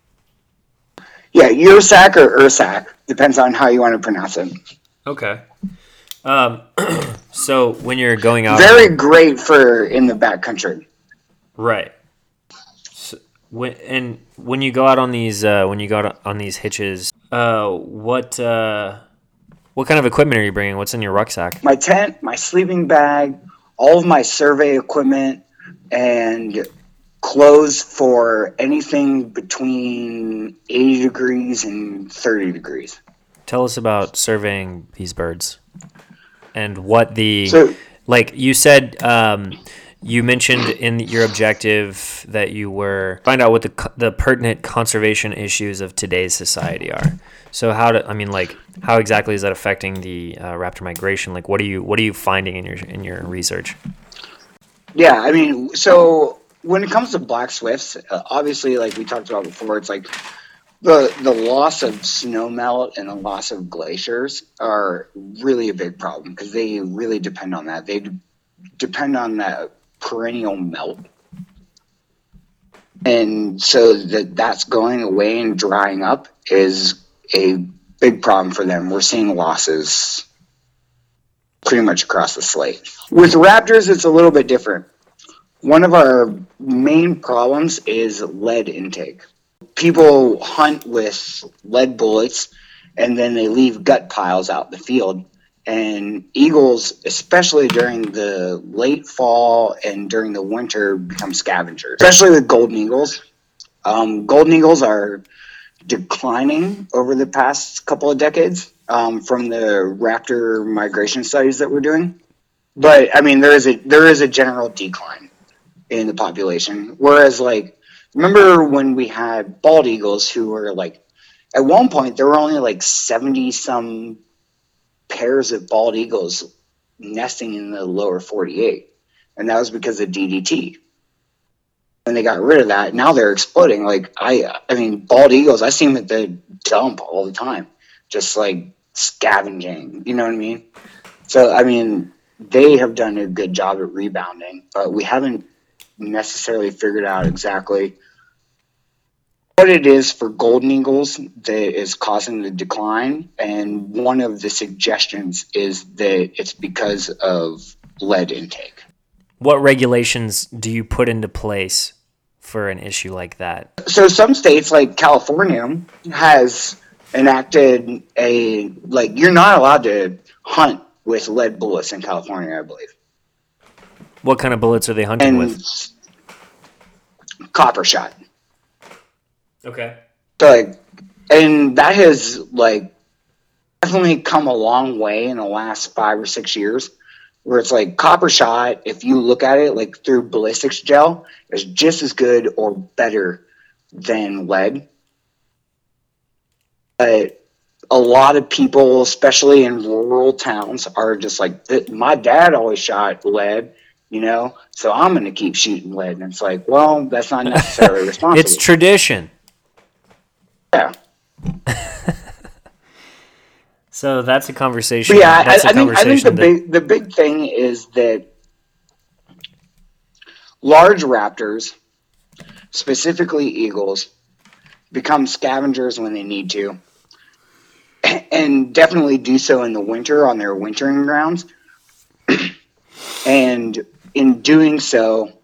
S3: Yeah, year sack or Ursack depends on how you want to pronounce it.
S1: Okay. Um, so when you're going out.
S3: Very great for in the backcountry.
S1: Right. When and when you go out on these uh, when you go out on these hitches, uh, what uh, what kind of equipment are you bringing? What's in your rucksack?
S3: My tent, my sleeping bag, all of my survey equipment, and clothes for anything between 80 degrees and 30 degrees.
S1: Tell us about surveying these birds and what the
S3: So,
S1: like you said um, you mentioned in your objective that you were find out what the the pertinent conservation issues of today's society are. So how do i mean like how exactly is that affecting the uh, raptor migration? Like what are you what are you finding in your in your research?
S3: Yeah, I mean, so when it comes to black swifts, uh, obviously, like we talked about before, it's like the the loss of snowmelt and the loss of glaciers are really a big problem because they really depend on that. They d- depend on that perennial melt, and so that that's going away and drying up is a big problem for them. We're seeing losses pretty much across the slate. With raptors, it's a little bit different. One of our main problems is lead intake. People hunt with lead bullets and then they leave gut piles out in the field. And eagles, especially during the late fall and during the winter, become scavengers, especially with golden eagles. Um, golden eagles are declining over the past couple of decades um, from the raptor migration studies that we're doing. But I mean, there is a there is a general decline in the population. Whereas, like, remember when we had bald eagles who were like, at one point there were only like seventy some pairs of bald eagles nesting in the lower forty eight, and that was because of DDT. When they got rid of that, now they're exploding. Like I, I mean, bald eagles. I see them at the dump all the time, just like scavenging. You know what I mean? So I mean, they have done a good job at rebounding, but we haven't necessarily figured out exactly what it is for golden eagles that is causing the decline. And one of the suggestions is that it's because of lead intake.
S1: What regulations do you put into place for an issue like that?
S3: So some states like California has enacted a like you're not allowed to hunt with lead bullets in California, I believe.
S1: What kind of bullets are they hunting
S3: And
S1: with?
S3: copper shot.
S1: Okay.
S3: So like, and that has like definitely come a long way in the last five or six years. Where it's like copper shot, if you look at it like through ballistics gel, is just as good or better than lead. But a lot of people, especially in rural towns, are just like, my dad always shot lead, you know, so I'm going to keep shooting lead. And it's like, well, that's not necessarily responsible.
S1: It's tradition.
S3: Yeah.
S1: So that's a conversation.
S3: But yeah, I,
S1: that's a
S3: I think I think the
S1: that-
S3: big the big thing is that large raptors, specifically eagles, become scavengers when they need to, and definitely do so in the winter on their wintering grounds. and in doing so,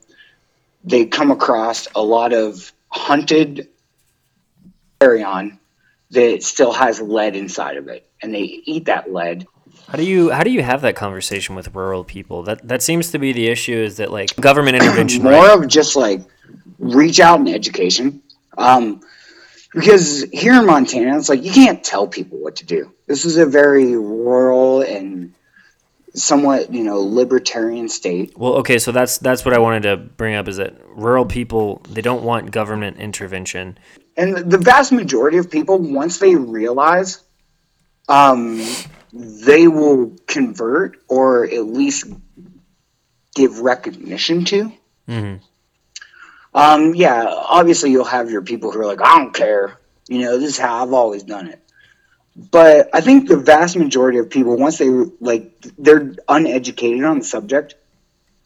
S3: they come across a lot of hunted carrion that still has lead inside of it, and they eat that lead.
S1: How do you how do you have that conversation with rural people? That that seems to be the issue. Is that like government intervention?
S3: more
S1: right?
S3: of just like reach out in education. Um, because here in Montana, it's like you can't tell people what to do. This is a very rural and somewhat, you know, libertarian state.
S1: Well, okay, so that's that's what I wanted to bring up. Is that rural people they don't want government intervention.
S3: And the vast majority of people, once they realize, um, they will convert or at least give recognition to.
S1: Mhm.
S3: Um, yeah, obviously you'll have your people who are like, I don't care. You know, this is how I've always done it. But I think the vast majority of people, once they like, they're uneducated on the subject,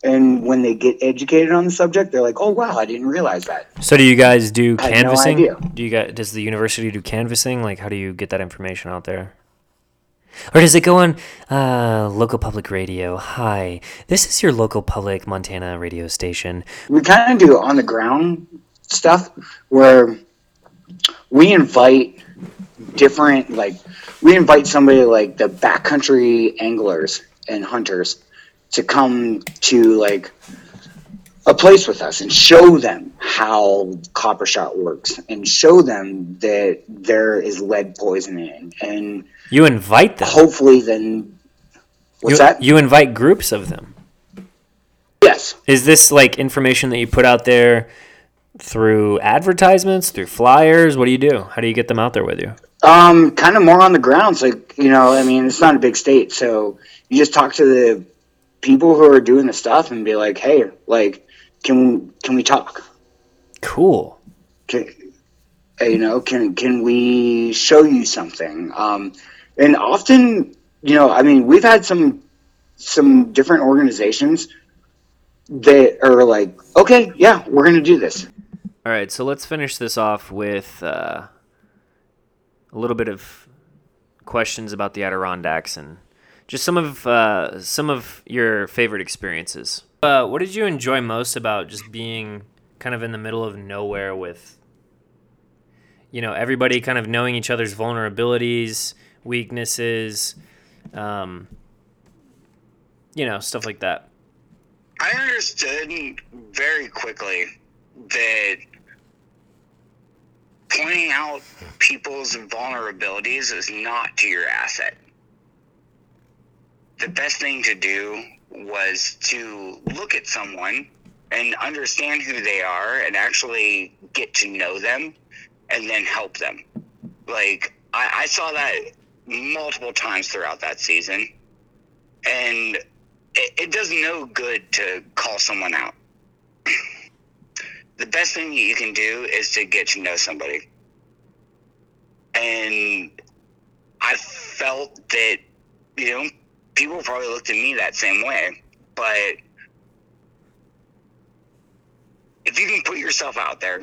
S3: and when they get educated on the subject, they're like, "Oh wow, I didn't realize that."
S1: So do you guys do
S3: no
S1: canvassing?
S3: idea.
S1: Do you guys does the university do canvassing? Like how do you get that information out there? Or does it go on uh, local public radio? Hi, this is your local public Montana radio station.
S3: we kind of do on the ground stuff where we invite different like we invite somebody like the backcountry anglers and hunters to come to like a place with us and show them how copper shot works and show them that there is lead poisoning and
S1: You invite them.
S3: hopefully then what's
S1: you,
S3: that
S1: You invite groups of them.
S3: yes
S1: Is this like information that you put out there through advertisements, through flyers? What do you do? How do you get them out there with you?
S3: Um, kind of more on the grounds. Like, you know, I mean, it's not a big state, so you just talk to the people who are doing the stuff and be like, "Hey, like, can can we talk?
S1: Cool.
S3: Can, uh, you know, can can we show you something?" Um, and often, you know, I mean, we've had some some different organizations that are like, "Okay, yeah, we're gonna do this."
S1: All right, so let's finish this off with uh, a little bit of questions about the Adirondacks and just some of uh, some of your favorite experiences. Uh, what did you enjoy most about just being kind of in the middle of nowhere with, you know, everybody kind of knowing each other's vulnerabilities, weaknesses, um, you know, stuff like that.
S4: I understood very quickly that pointing out people's vulnerabilities is not to your asset. The best thing to do was to look at someone and understand who they are and actually get to know them and then help them. Like, I, I saw that multiple times throughout that season. And it, it does no good to call someone out. the best thing you can do is to get to know somebody. And I felt that, you know,
S3: people probably looked at me that same way. But if you can put yourself out there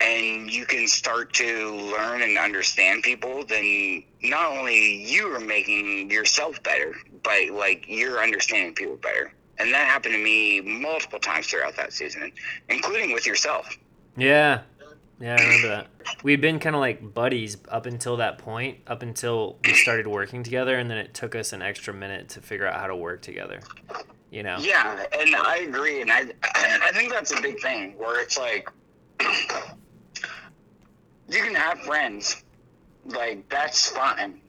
S3: and you can start to learn and understand people, then not only you are making yourself better, but like you're understanding people better. And that happened to me multiple times throughout that season, including with yourself.
S1: Yeah. Yeah, I remember that. We'd been kind of like buddies up until that point, up until we started working together, and then it took us an extra minute to figure out how to work together. You know?
S3: Yeah, and I agree, and I I think that's a big thing where it's like you can have friends, like that's fine,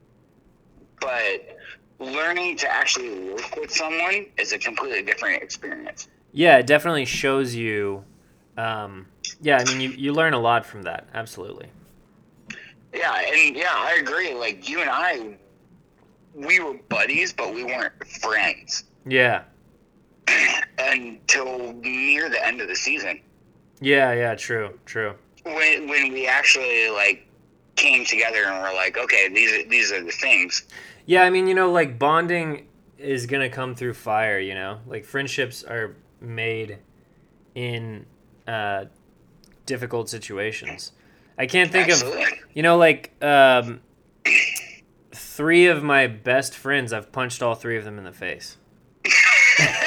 S3: but learning to actually work with someone is a completely different experience.
S1: Yeah, it definitely shows you. Um, yeah, I mean, you, you learn a lot from that. Absolutely.
S3: Yeah, and yeah, I agree. Like you and I, we were buddies, but we weren't friends
S1: Yeah.
S3: until near the end of the season.
S1: Yeah, yeah, true, true.
S3: when when we actually like came together and were like, okay, these are, these are the things.
S1: Yeah, I mean, you know, like bonding is gonna come through fire. You know, like friendships are made in uh, difficult situations. I can't think
S3: Absolutely.
S1: of, you know, like um, three of my best friends. I've punched all three of them in the face.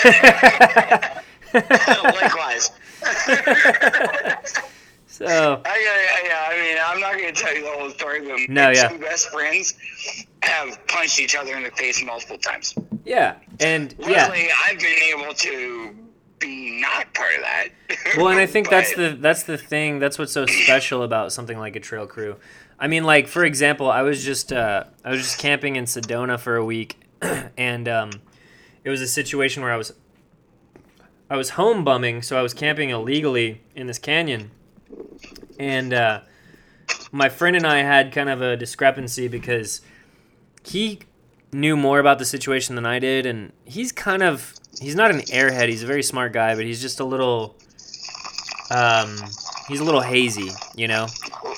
S3: Likewise.
S1: So
S3: I, I, yeah, I mean, I'm not going to tell you the whole story, but
S1: No,
S3: my
S1: yeah.
S3: two best friends have punched each other in the face multiple times.
S1: yeah, and yeah.
S3: I've been able to not part of that.
S1: well and i think that's the that's the thing that's what's so special about something like a trail crew i mean like for example i was just uh, i was just camping in sedona for a week and um, it was a situation where i was i was home bumming so i was camping illegally in this canyon and uh, my friend and i had kind of a discrepancy because he knew more about the situation than i did and he's kind of he's not an airhead he's a very smart guy but he's just a little um, he's a little hazy, you know,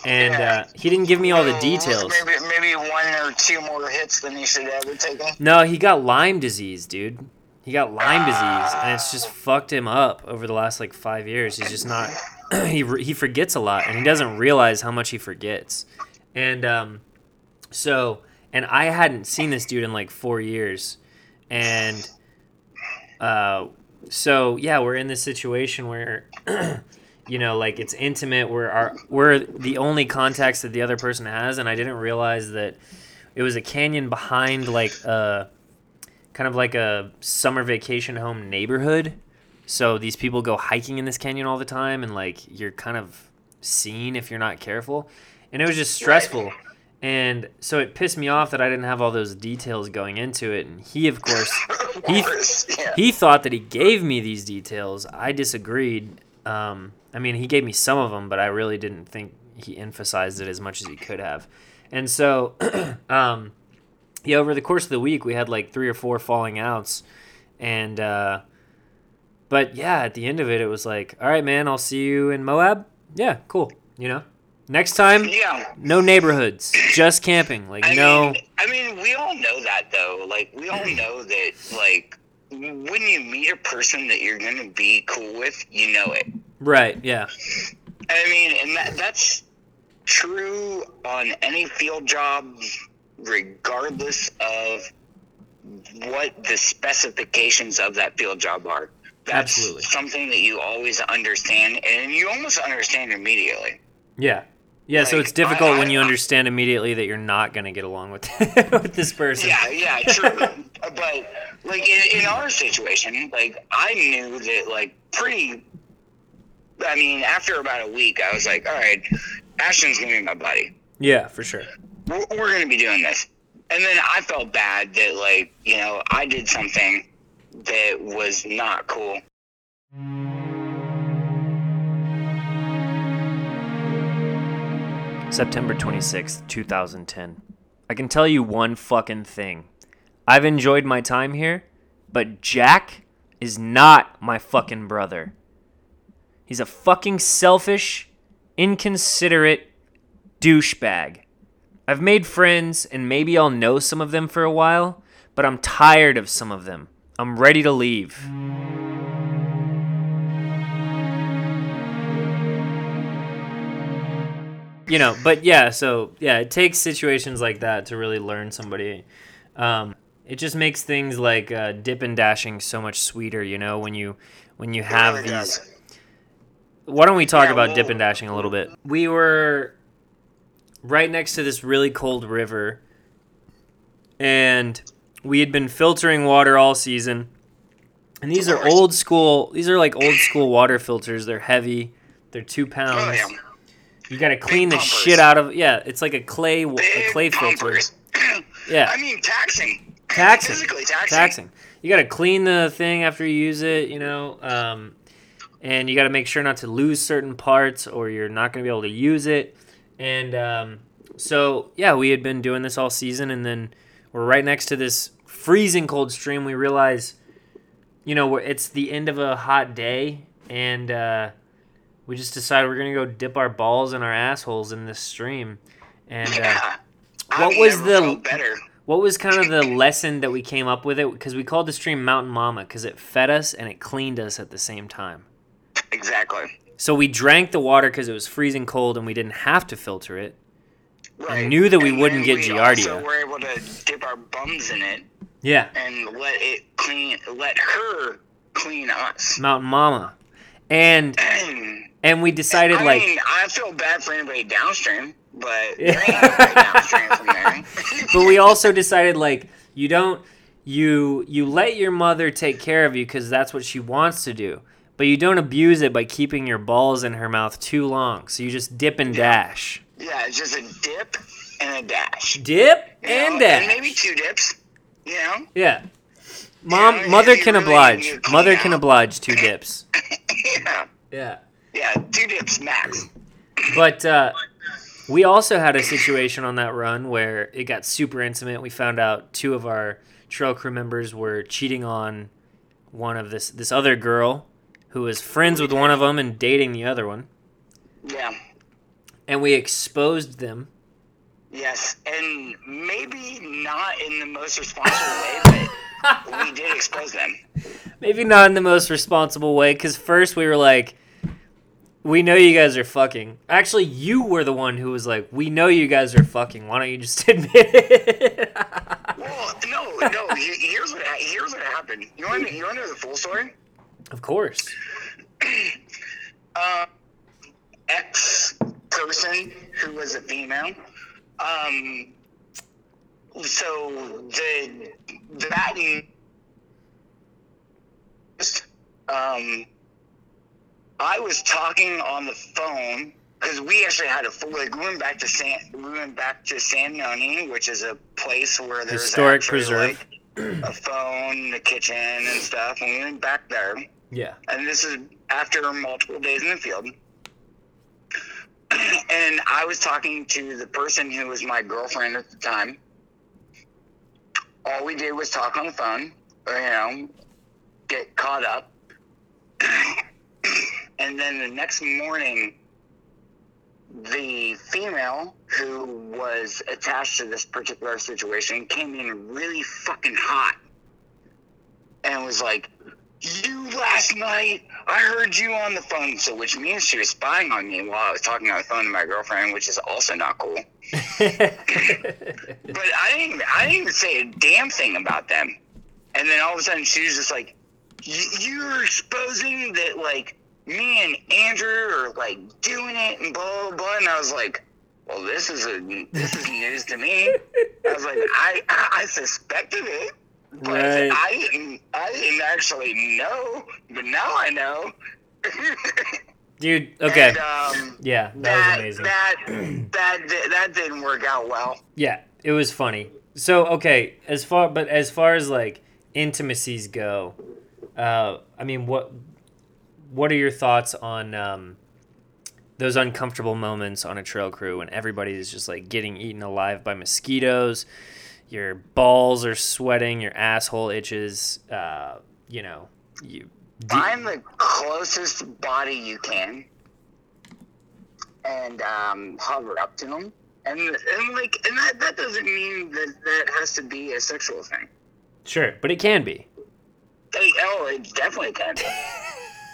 S1: and uh, he didn't give me all the details.
S3: Maybe, maybe one or two more hits than he should have ever taken.
S1: No, he got Lyme disease, dude. He got Lyme disease, and it's just fucked him up over the last like five years. He's just not. he he forgets a lot, and he doesn't realize how much he forgets. And um, so, and I hadn't seen this dude in like four years, and uh, so yeah, we're in this situation where. you know like it's intimate. We're our we're the only contacts that the other person has and i didn't realize that it was a canyon behind like a kind of like a summer vacation home neighborhood. So these people go hiking in this canyon all the time and like you're kind of seen if you're not careful. And it was just stressful and so it pissed me off that i didn't have all those details going into it and he of course he
S3: yeah.
S1: he thought that he gave me these details. I disagreed. Um, I mean, he gave me some of them, but I really didn't think he emphasized it as much as he could have. And so, um, yeah, over the course of the week, we had like three or four falling outs, and uh, but yeah, at the end of it, it was like, all right, man, I'll see you in Moab. Yeah, cool. You know, next time,
S3: Yeah.
S1: no neighborhoods, just camping. Like
S3: I
S1: no,
S3: mean, I mean, we all know that though. Like, we all know that. Like, when you meet a person that you're gonna be cool with, you know it.
S1: right? Yeah,
S3: I mean, and that, that's true on any field job, regardless of what the specifications of that field job are. That's
S1: Absolutely.
S3: something that you always understand, and you almost understand immediately.
S1: Yeah. Yeah, so it's difficult
S3: I-
S1: when you
S3: I-
S1: understand immediately that you're not going to get along with with this person.
S3: Yeah, yeah, true. but like in, in our situation, like I knew that like pretty. I mean, after about a week, I was like, all right, Ashton's gonna be my buddy.
S1: Yeah, for sure.
S3: we're, we're going to be doing this. And then I felt bad that, like, you know, I did something that was not cool.
S1: September 26th, 2010. I can tell you one fucking thing. I've enjoyed my time here, but Jack is not my fucking brother. He's a fucking selfish, inconsiderate douchebag. I've made friends and maybe I'll know some of them for a while, but I'm tired of some of them. I'm ready to leave. You know, but yeah, so yeah, it takes situations like that to really learn somebody. Um, it just makes things like uh, dip and dashing so much sweeter, you know, when you when you have
S3: really
S1: these.
S3: does.
S1: Why don't we talk
S3: Yeah,
S1: about
S3: well-
S1: dip and dashing a little bit? We were right next to this really cold river, and we had been filtering water all season. And these are old school. These are like old school water filters. They're heavy. They're two pounds.
S3: Oh, yeah.
S1: You got to clean the
S3: pumpers.
S1: shit out of. Yeah, it's like a clay a clay filter. Yeah,
S3: I mean, taxing.
S1: taxing.
S3: Physically taxing.
S1: Taxing. You got to clean the thing after you use it, you know, um, and you got to make sure not to lose certain parts or you're not going to be able to use it. And um, so, yeah, we had been doing this all season, and then we're right next to this freezing cold stream. We realize, you know, it's the end of a hot day, and uh, we just decided we're going to go dip our balls and our assholes in this stream. And uh, What
S3: I've
S1: was the-
S3: better?
S1: what was kind of the lesson that we came up with it? Because we called the stream Mountain Mama because it fed us and it cleaned us at the same time.
S3: Exactly.
S1: So we drank the water because it was freezing cold and we didn't have to filter it.
S3: Right.
S1: knew that we
S3: And
S1: wouldn't get
S3: we
S1: Giardia.
S3: we're able to dip our bums in it
S1: Yeah,
S3: and let it clean, let her clean us.
S1: Mountain Mama, and
S3: And
S1: and we decided
S3: I
S1: like
S3: mean, I feel bad for anybody downstream, but
S1: Yeah.
S3: downstream from there.
S1: but we also decided like you don't you you let your mother take care of you because that's what she wants to do. But you don't abuse it by keeping your balls in her mouth too long. So you just dip and dash.
S3: Yeah, it's just a dip and a dash.
S1: dip
S3: you know,
S1: and dash.
S3: maybe two dips. You know,
S1: yeah. Mom
S3: Yeah,
S1: mother can
S3: really
S1: oblige. mother can oblige two dips.
S3: Yeah,
S1: yeah
S3: yeah, two dips max.
S1: But uh, we also had a situation on that run where it got super intimate. We found out two of our trail crew members were cheating on one of this this other girl who was friends with one of them and dating the other one,
S3: Yeah.
S1: and we exposed them.
S3: Yes, and maybe not in the most responsible way, but we did expose them.
S1: Maybe not in the most responsible way, because first we were like, "We know you guys are fucking." Actually, you were the one who was like, "We know you guys are fucking. Why don't you just admit it?"
S3: Well, no, no. Here's what here's what happened. You want to you want to know the full story?
S1: of course.
S3: Uh, ex person who was a female. Um. So the that um, I was talking on the phone because we actually had a full like we went back to San we went back to Santanoni, which is a place where there's
S1: Historic
S3: actually,
S1: preserve.
S3: like, a phone, a kitchen, and stuff. And we went back there,
S1: Yeah.
S3: and this is after multiple days in the field. and I was talking to the person who was my girlfriend at the time. All we did was talk on the phone, or, you know, get caught up. and then the next morning, the female who was attached to this particular situation came in really fucking hot and was like, you last night, I heard you on the phone. So, which means she was spying on me while I was talking on the phone to my girlfriend, which is also not cool. But I didn't, I didn't even say a damn thing about them. And then all of a sudden, she was just like, "Y- "You're exposing that like me and Andrew are like doing it and blah blah blah." And I was like, "Well, this is a this is news to me." I was like, "I I, I suspected it." But
S1: Right.
S3: I didn't. I didn't actually know, but now I know.
S1: Dude, okay.
S3: And, um,
S1: yeah, that
S3: that
S1: was amazing.
S3: that that that didn't work out well.
S1: Yeah, it was funny. So okay, as far but as far as like intimacies go, uh, I mean, what what are your thoughts on um, those uncomfortable moments on a trail crew when everybody is just like getting eaten alive by mosquitoes? Your balls are sweating, your asshole itches. Uh, you know, you.
S3: I'm the closest body you can, and um, hover up to them. And, and like and that, that doesn't mean that that has to be a sexual thing.
S1: Sure, but it can be.
S3: Hey, oh, it definitely can be.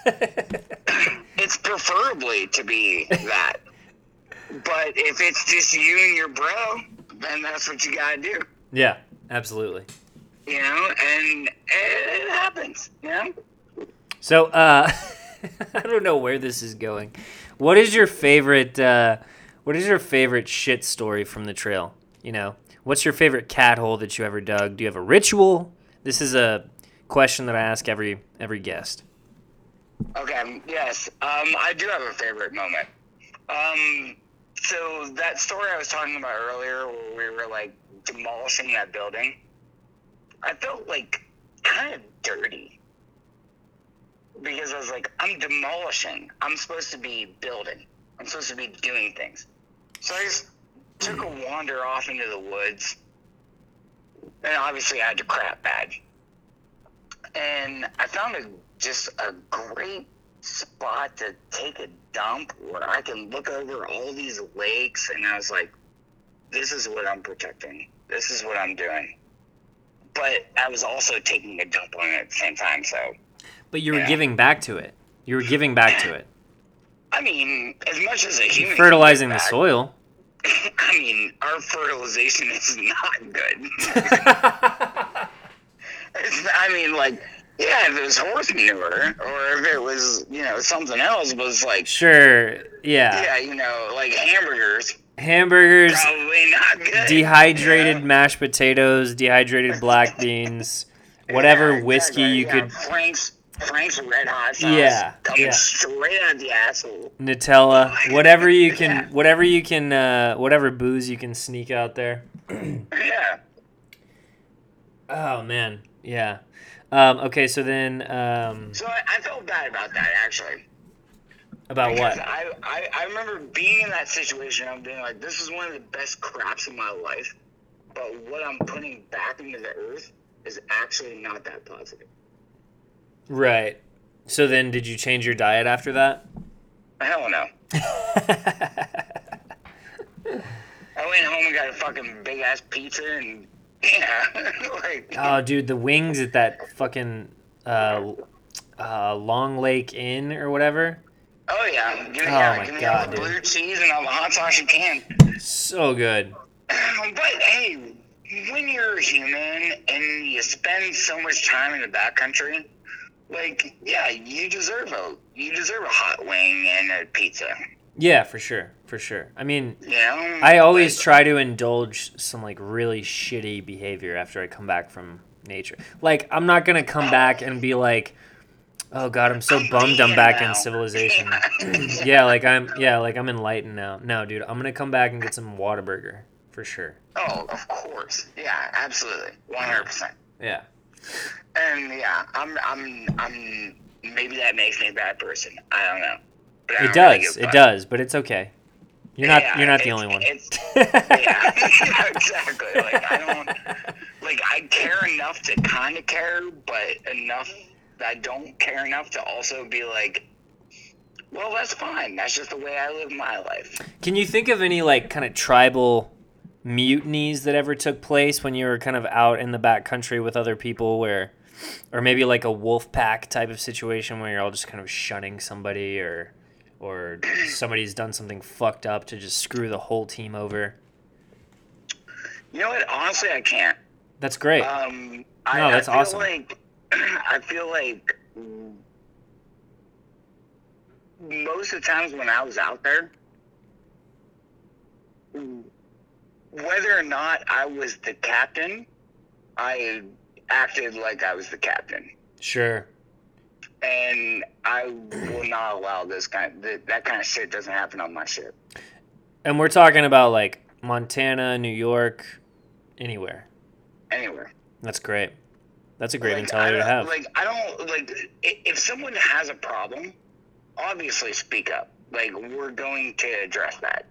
S3: it's preferably to be that. But if it's just you and your bro, then that's what you gotta do.
S1: Yeah, absolutely.
S3: You know, and it happens. You know.
S1: So, uh, I don't know where this is going. What is your favorite? Uh, what is your favorite shit story from the trail? You know, what's your favorite cat hole that you ever dug? Do you have a ritual? This is a question that I ask every every guest.
S3: Okay. Yes. Um, I do have a favorite moment. Um, so that story I was talking about earlier, where we were like demolishing that building, I felt like kind of dirty because I was like, I'm demolishing. I'm supposed to be building. I'm supposed to be doing things. So I just took a wander off into the woods, and obviously I had to crap bad. And I found a just a great spot to take a dump where I can look over all these lakes, and I was like, this is what I'm protecting. This is what I'm doing. But I was also taking a dump on it at the same time, so.
S1: But you were
S3: Yeah.
S1: giving back to it. You were giving back to it.
S3: I mean, as much as a human.
S1: Fertilizing
S3: give
S1: the soil.
S3: I mean, our fertilization is not good. it's, I mean, like, yeah, if it was horse manure or if it was, you know, something else, was like,
S1: Sure. Yeah.
S3: yeah, you know, like hamburgers,
S1: Hamburgers,
S3: probably not good.
S1: dehydrated mashed potatoes, dehydrated black beans, whatever
S3: Yeah,
S1: whiskey you
S3: yeah,
S1: could
S3: Frank's Frank's Red Hot sauce
S1: Yeah,
S3: coming
S1: yeah.
S3: straight out the asshole.
S1: Nutella, whatever you can, whatever you can, uh, whatever booze you can sneak out there.
S3: Yeah.
S1: Oh man, yeah. Um, okay, so then um,
S3: So I, I felt bad about that actually.
S1: about
S3: Because
S1: what?
S3: I, I, I remember being in that situation. I'm being like, this is one of the best craps in my life, but what I'm putting back into the earth is actually not that positive.
S1: Right. So then, did you change your diet after that?
S3: Hell no. I went home and got a fucking big ass pizza and yeah, like
S1: oh, dude, the wings at that fucking uh, uh, Long Lake Inn or whatever.
S3: oh yeah, give me,
S1: Oh
S3: yeah,
S1: my
S3: give me
S1: God,
S3: all the
S1: dude.
S3: blue cheese and all the hot sauce you can.
S1: So good.
S3: But hey, when you're human and you spend so much time in the backcountry, like yeah, you deserve a you deserve a hot wing and a pizza.
S1: Yeah, for sure, for sure. I mean,
S3: know,
S1: I always try to indulge some like really shitty behavior after I come back from nature. Like I'm not gonna come oh. back and be like, "Oh God, I'm so bummed I'm back
S3: now."
S1: in civilization." yeah, like I'm yeah, like I'm enlightened now. No, dude, I'm gonna come back and get some Whataburger for sure.
S3: Oh, of course. Yeah, absolutely, one hundred percent.
S1: Yeah.
S3: And yeah, I'm I'm I'm maybe that makes me a bad person. I don't know. But
S1: It
S3: don't really
S1: does. It does, but it's okay. You're not
S3: Yeah,
S1: you're not the only one.
S3: yeah, exactly. Like I don't like I care enough to kind of care, but enough that I don't care enough to also be like, well, that's fine. That's just the way I live my life.
S1: Can you think of any like kind of tribal mutinies that ever took place when you were kind of out in the back country with other people where or maybe like a wolf pack type of situation where you're all just kind of shunning somebody or or somebody's done something fucked up to just screw the whole team over.
S3: You know what? Honestly, I can't.
S1: That's great.
S3: Um, I,
S1: No, that's
S3: I feel
S1: awesome.
S3: Like I feel like most of the times when I was out there, whether or not I was the captain, I acted like I was the captain,
S1: sure.
S3: And I will not allow this kind. That, that kind of shit doesn't happen on my ship.
S1: And we're talking about like Montana, New York, anywhere.
S3: Anywhere.
S1: That's great. That's a great
S3: Like,
S1: mentality to have.
S3: Like I don't like if someone has a problem, obviously speak up. Like we're going to address that.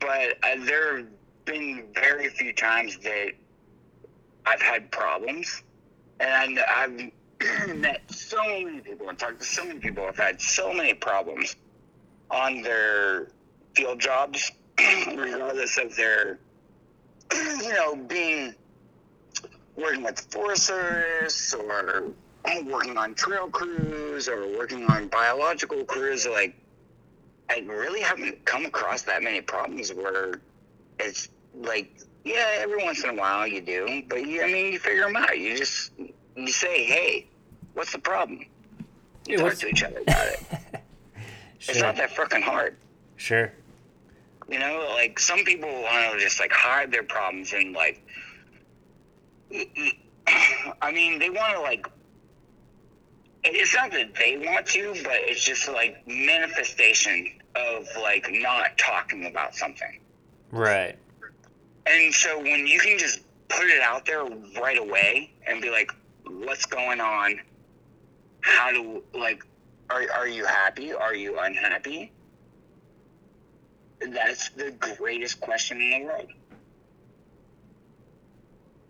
S3: But uh, there have been very few times that I've had problems, and I've met so many people and talked to so many people who've had so many problems on their field jobs, regardless of their, you know, being working with the Forest Service or working on trail crews or working on biological crews, like I really haven't come across that many problems where it's like, yeah, every once in a while you do, but you, I mean, you figure them out. You just you say, hey, what's the problem? You talk to each other about it. sure. It's not that fucking hard.
S1: Sure.
S3: You know, like some people want to just like hide their problems and like, I mean, they want to like it's not that they want to, but it's just like manifestation of like not talking about something.
S1: Right.
S3: And so when you can just put it out there right away and be like, what's going on? How do like are are you happy? Are you unhappy? That's the greatest question in the world.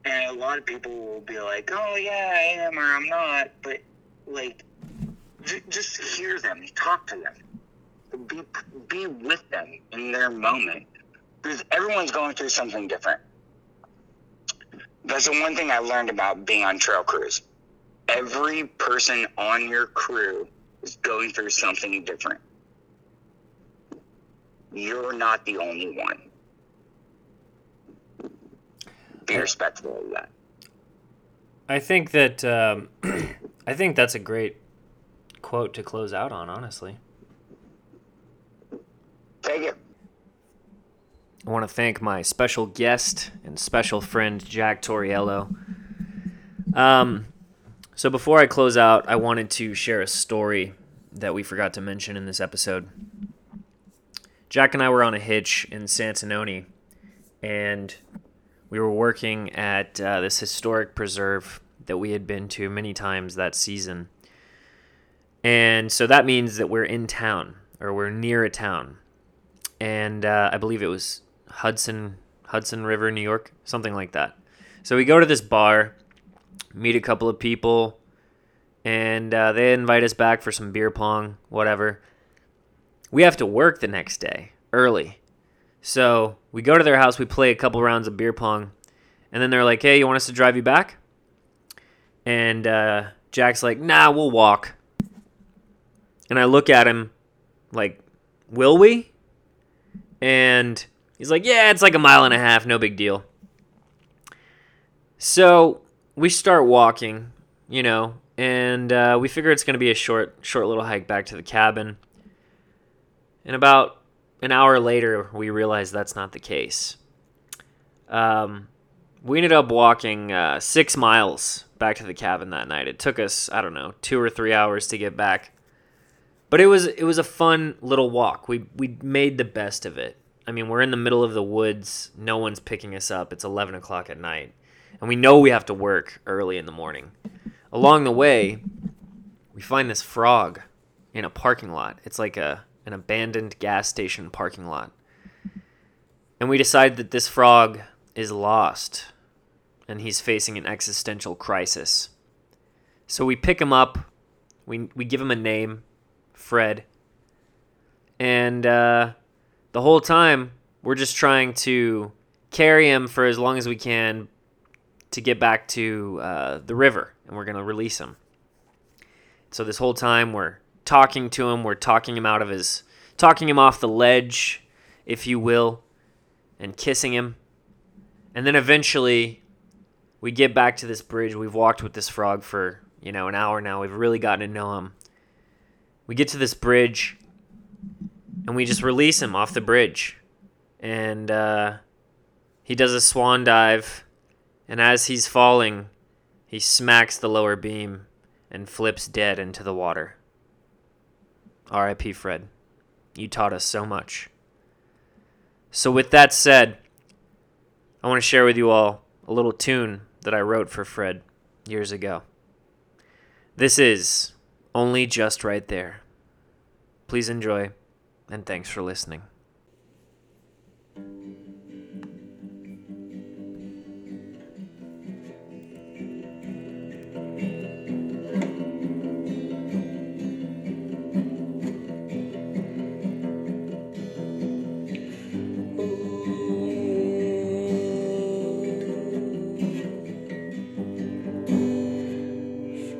S3: And a lot of people will be like, "Oh yeah, I am or I'm not," but like j- just hear them, talk to them, be be with them in their moment because everyone's going through something different. That's the one thing I learned about being on trail crews. Every person on your crew is going through something different. You're not the only one. Be respectful of that.
S1: I think that um, I think that's a great quote to close out on. Honestly,
S3: take it.
S1: I want to thank my special guest and special friend Jack Toriello. Um, so before I close out, I wanted to share a story that we forgot to mention in this episode. Jack and I were on a hitch in Santanoni, and we were working at uh, this historic preserve that we had been to many times that season. And so that means that we're in town or we're near a town. And uh, I believe it was Hudson Hudson River, New York, something like that. So we go to this bar, meet a couple of people, and uh, they invite us back for some beer pong, whatever. We have to work the next day early. So we go to their house, we play a couple rounds of beer pong, and then they're like, hey, you want us to drive you back? And uh, Jack's like, nah, we'll walk. And I look at him like, will we? And he's like, yeah, it's like a mile and a half, no big deal. So we start walking, you know, and uh, we figure it's going to be a short, short little hike back to the cabin. And about an hour later, we realize that's not the case. Um, we ended up walking uh, six miles back to the cabin that night. It took us, I don't know, two or three hours to get back, but it was it was a fun little walk. We we made the best of it. I mean, we're in the middle of the woods. No one's picking us up. It's eleven o'clock at night, and we know we have to work early in the morning. Along the way, we find this frog in a parking lot. It's like a an abandoned gas station parking lot. And we decide that this frog is lost and he's facing an existential crisis. So we pick him up, we, we give him a name, Fred, and uh, the whole time we're just trying to carry him for as long as we can to get back to uh, the river, and we're going to release him. So this whole time we're talking to him, we're talking him out of his, talking him off the ledge, if you will, and kissing him. And then eventually we get back to this bridge. We've walked with this frog for, you know, an hour now. We've really gotten to know him. We get to this bridge and we just release him off the bridge. And uh, he does a swan dive. And as he's falling, he smacks the lower beam and flips dead into the water. R.I.P. Fred. You taught us so much. So, with that said, I want to share with you all a little tune that I wrote for Fred years ago. This is Only Just Right There. Please enjoy, and thanks for listening.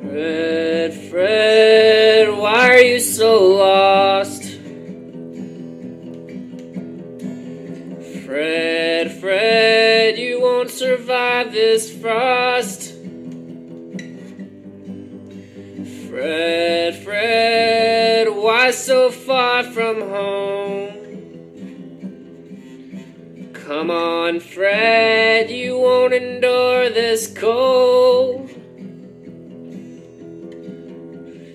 S5: Fred, Fred, why are you so lost? This frost. Fred, Fred, why so far from home? Come on, Fred, you won't endure this cold.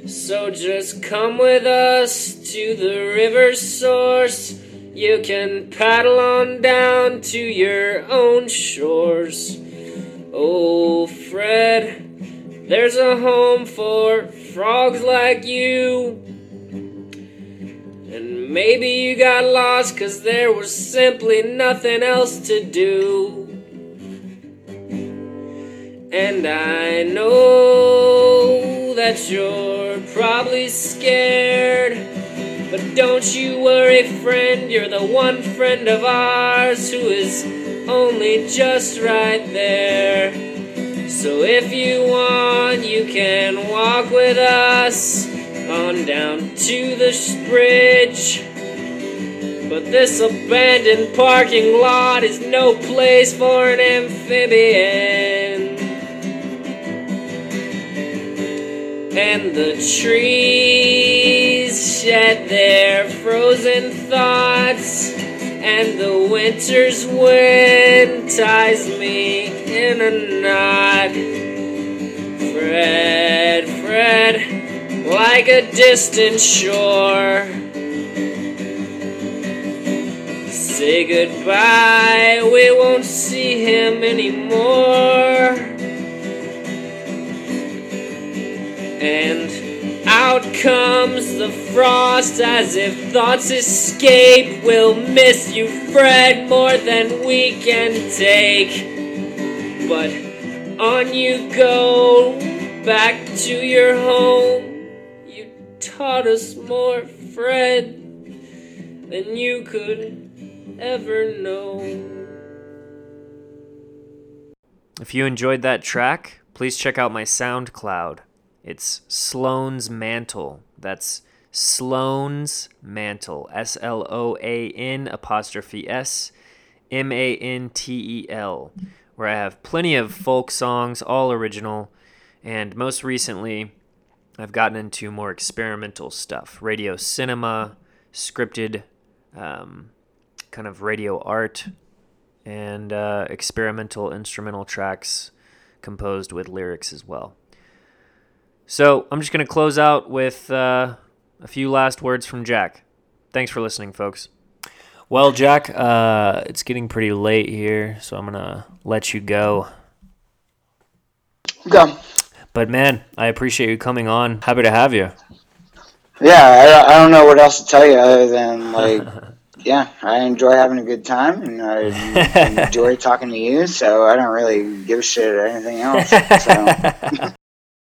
S5: So just come with us to the river source. You can paddle on down to your own shores. Oh, Fred, there's a home for frogs like you. And maybe you got lost cause there was simply nothing else to do. And I know that you're probably scared. But don't you worry, friend, you're the one friend of ours who is only just right there. So if you want, you can walk with us on down to the bridge. But this abandoned parking lot is no place for an amphibian. And the trees shed their frozen thoughts, and the winter's wind ties me in a knot. Fred, Fred, like a distant shore. Say goodbye, we won't see him anymore. And out comes the frost as if thoughts escape. We'll miss you, Fred, more than we can take. But on you go, back to your home. You taught us more, Fred, than you could ever know. If you enjoyed that track, please check out my SoundCloud. It's Sloan's Mantel. That's Sloan's Mantel. S L O A N apostrophe S M A N T E L, where I have plenty of folk songs, all original. And most recently, I've gotten into more experimental stuff radio cinema, scripted um, kind of radio art, and uh, experimental instrumental tracks composed with lyrics as well. So I'm just going to close out with uh, a few last words from Jack. Thanks for listening, folks. Well, Jack, uh, it's getting pretty late here, so I'm going to let you go.
S3: Go.
S5: But man, I appreciate you coming on. Happy to have you.
S3: Yeah, I, I don't know what else to tell you other than like, yeah, I enjoy having a good time and I enjoy talking to you. So I don't really give a shit or anything else. So.